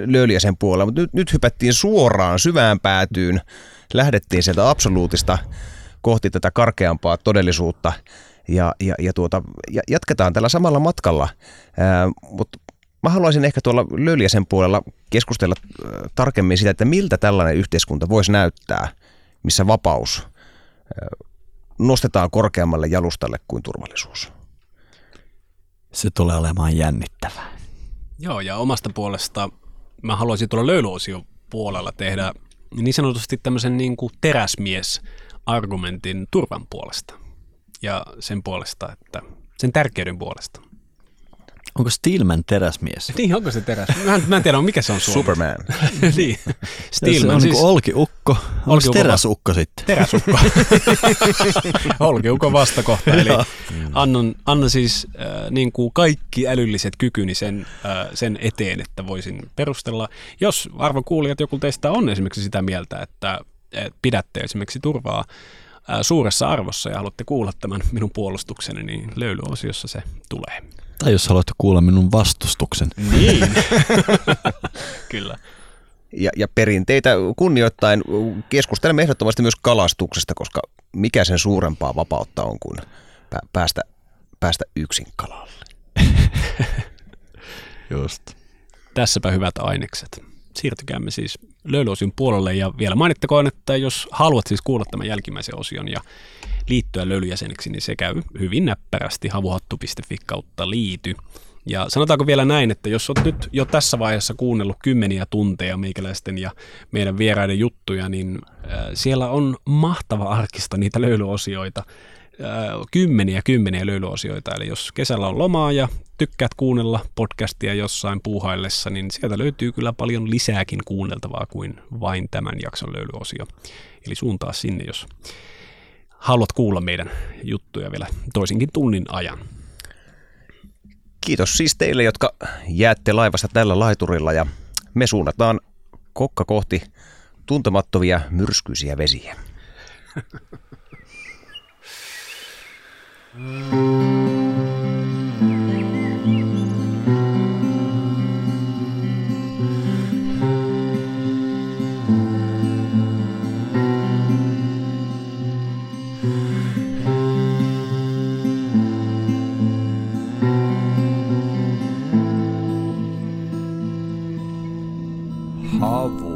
Löyliäsen puolella, mutta nyt, nyt hypättiin suoraan syvään päätyyn, lähdettiin sieltä absoluutista kohti tätä karkeampaa todellisuutta. Ja, ja, ja tuota, jatketaan tällä samalla matkalla, mutta Mä haluaisin ehkä tuolla Löljäsen puolella keskustella äh, tarkemmin sitä, että miltä tällainen yhteiskunta voisi näyttää, missä vapaus äh, nostetaan korkeammalle jalustalle kuin turvallisuus. Se tulee olemaan jännittävää. Joo, ja omasta puolesta mä haluaisin tuolla löylyosio puolella tehdä niin sanotusti tämmöisen niin kuin teräsmies-argumentin turvan puolesta. Ja sen puolesta, että sen tärkeyden puolesta. Onko Steelman teräsmies? Niin, onko se teräs? Mä, mä en tiedä, mikä se on suomeksi. Superman. niin. Steelman. Se on siis... niin olkiukko. Onko teräsukko sitten? Teräsukko. olkiukko vastakohta. Eli annan, annan siis äh, niin kuin kaikki älylliset kykyni sen, äh, sen eteen, että voisin perustella. Jos arvon kuulijat, joku teistä on esimerkiksi sitä mieltä, että pidätte esimerkiksi turvaa suuressa arvossa ja haluatte kuulla tämän minun puolustukseni, niin löylyosiossa se tulee. Tai jos haluatte kuulla minun vastustuksen. Niin, kyllä. Ja, ja perinteitä kunnioittain keskustelemme ehdottomasti myös kalastuksesta, koska mikä sen suurempaa vapautta on kuin päästä, päästä yksin kalalle. Just. Tässäpä hyvät ainekset. Siirtykäämme siis löylyosion puolelle ja vielä mainittakoon, että jos haluat siis kuulla tämän jälkimmäisen osion ja liittyä löylyjäseneksi, niin se käy hyvin näppärästi havuhattu.fi kautta liity. Ja sanotaanko vielä näin, että jos olet nyt jo tässä vaiheessa kuunnellut kymmeniä tunteja meikäläisten ja meidän vieraiden juttuja, niin äh, siellä on mahtava arkista niitä löylyosioita kymmeniä kymmeniä löylyosioita. Eli jos kesällä on lomaa ja tykkäät kuunnella podcastia jossain puuhaillessa, niin sieltä löytyy kyllä paljon lisääkin kuunneltavaa kuin vain tämän jakson löylyosio. Eli suuntaa sinne, jos haluat kuulla meidän juttuja vielä toisinkin tunnin ajan. Kiitos siis teille, jotka jäätte laivassa tällä laiturilla ja me suunnataan kokka kohti tuntemattomia myrskyisiä vesiä. Havo.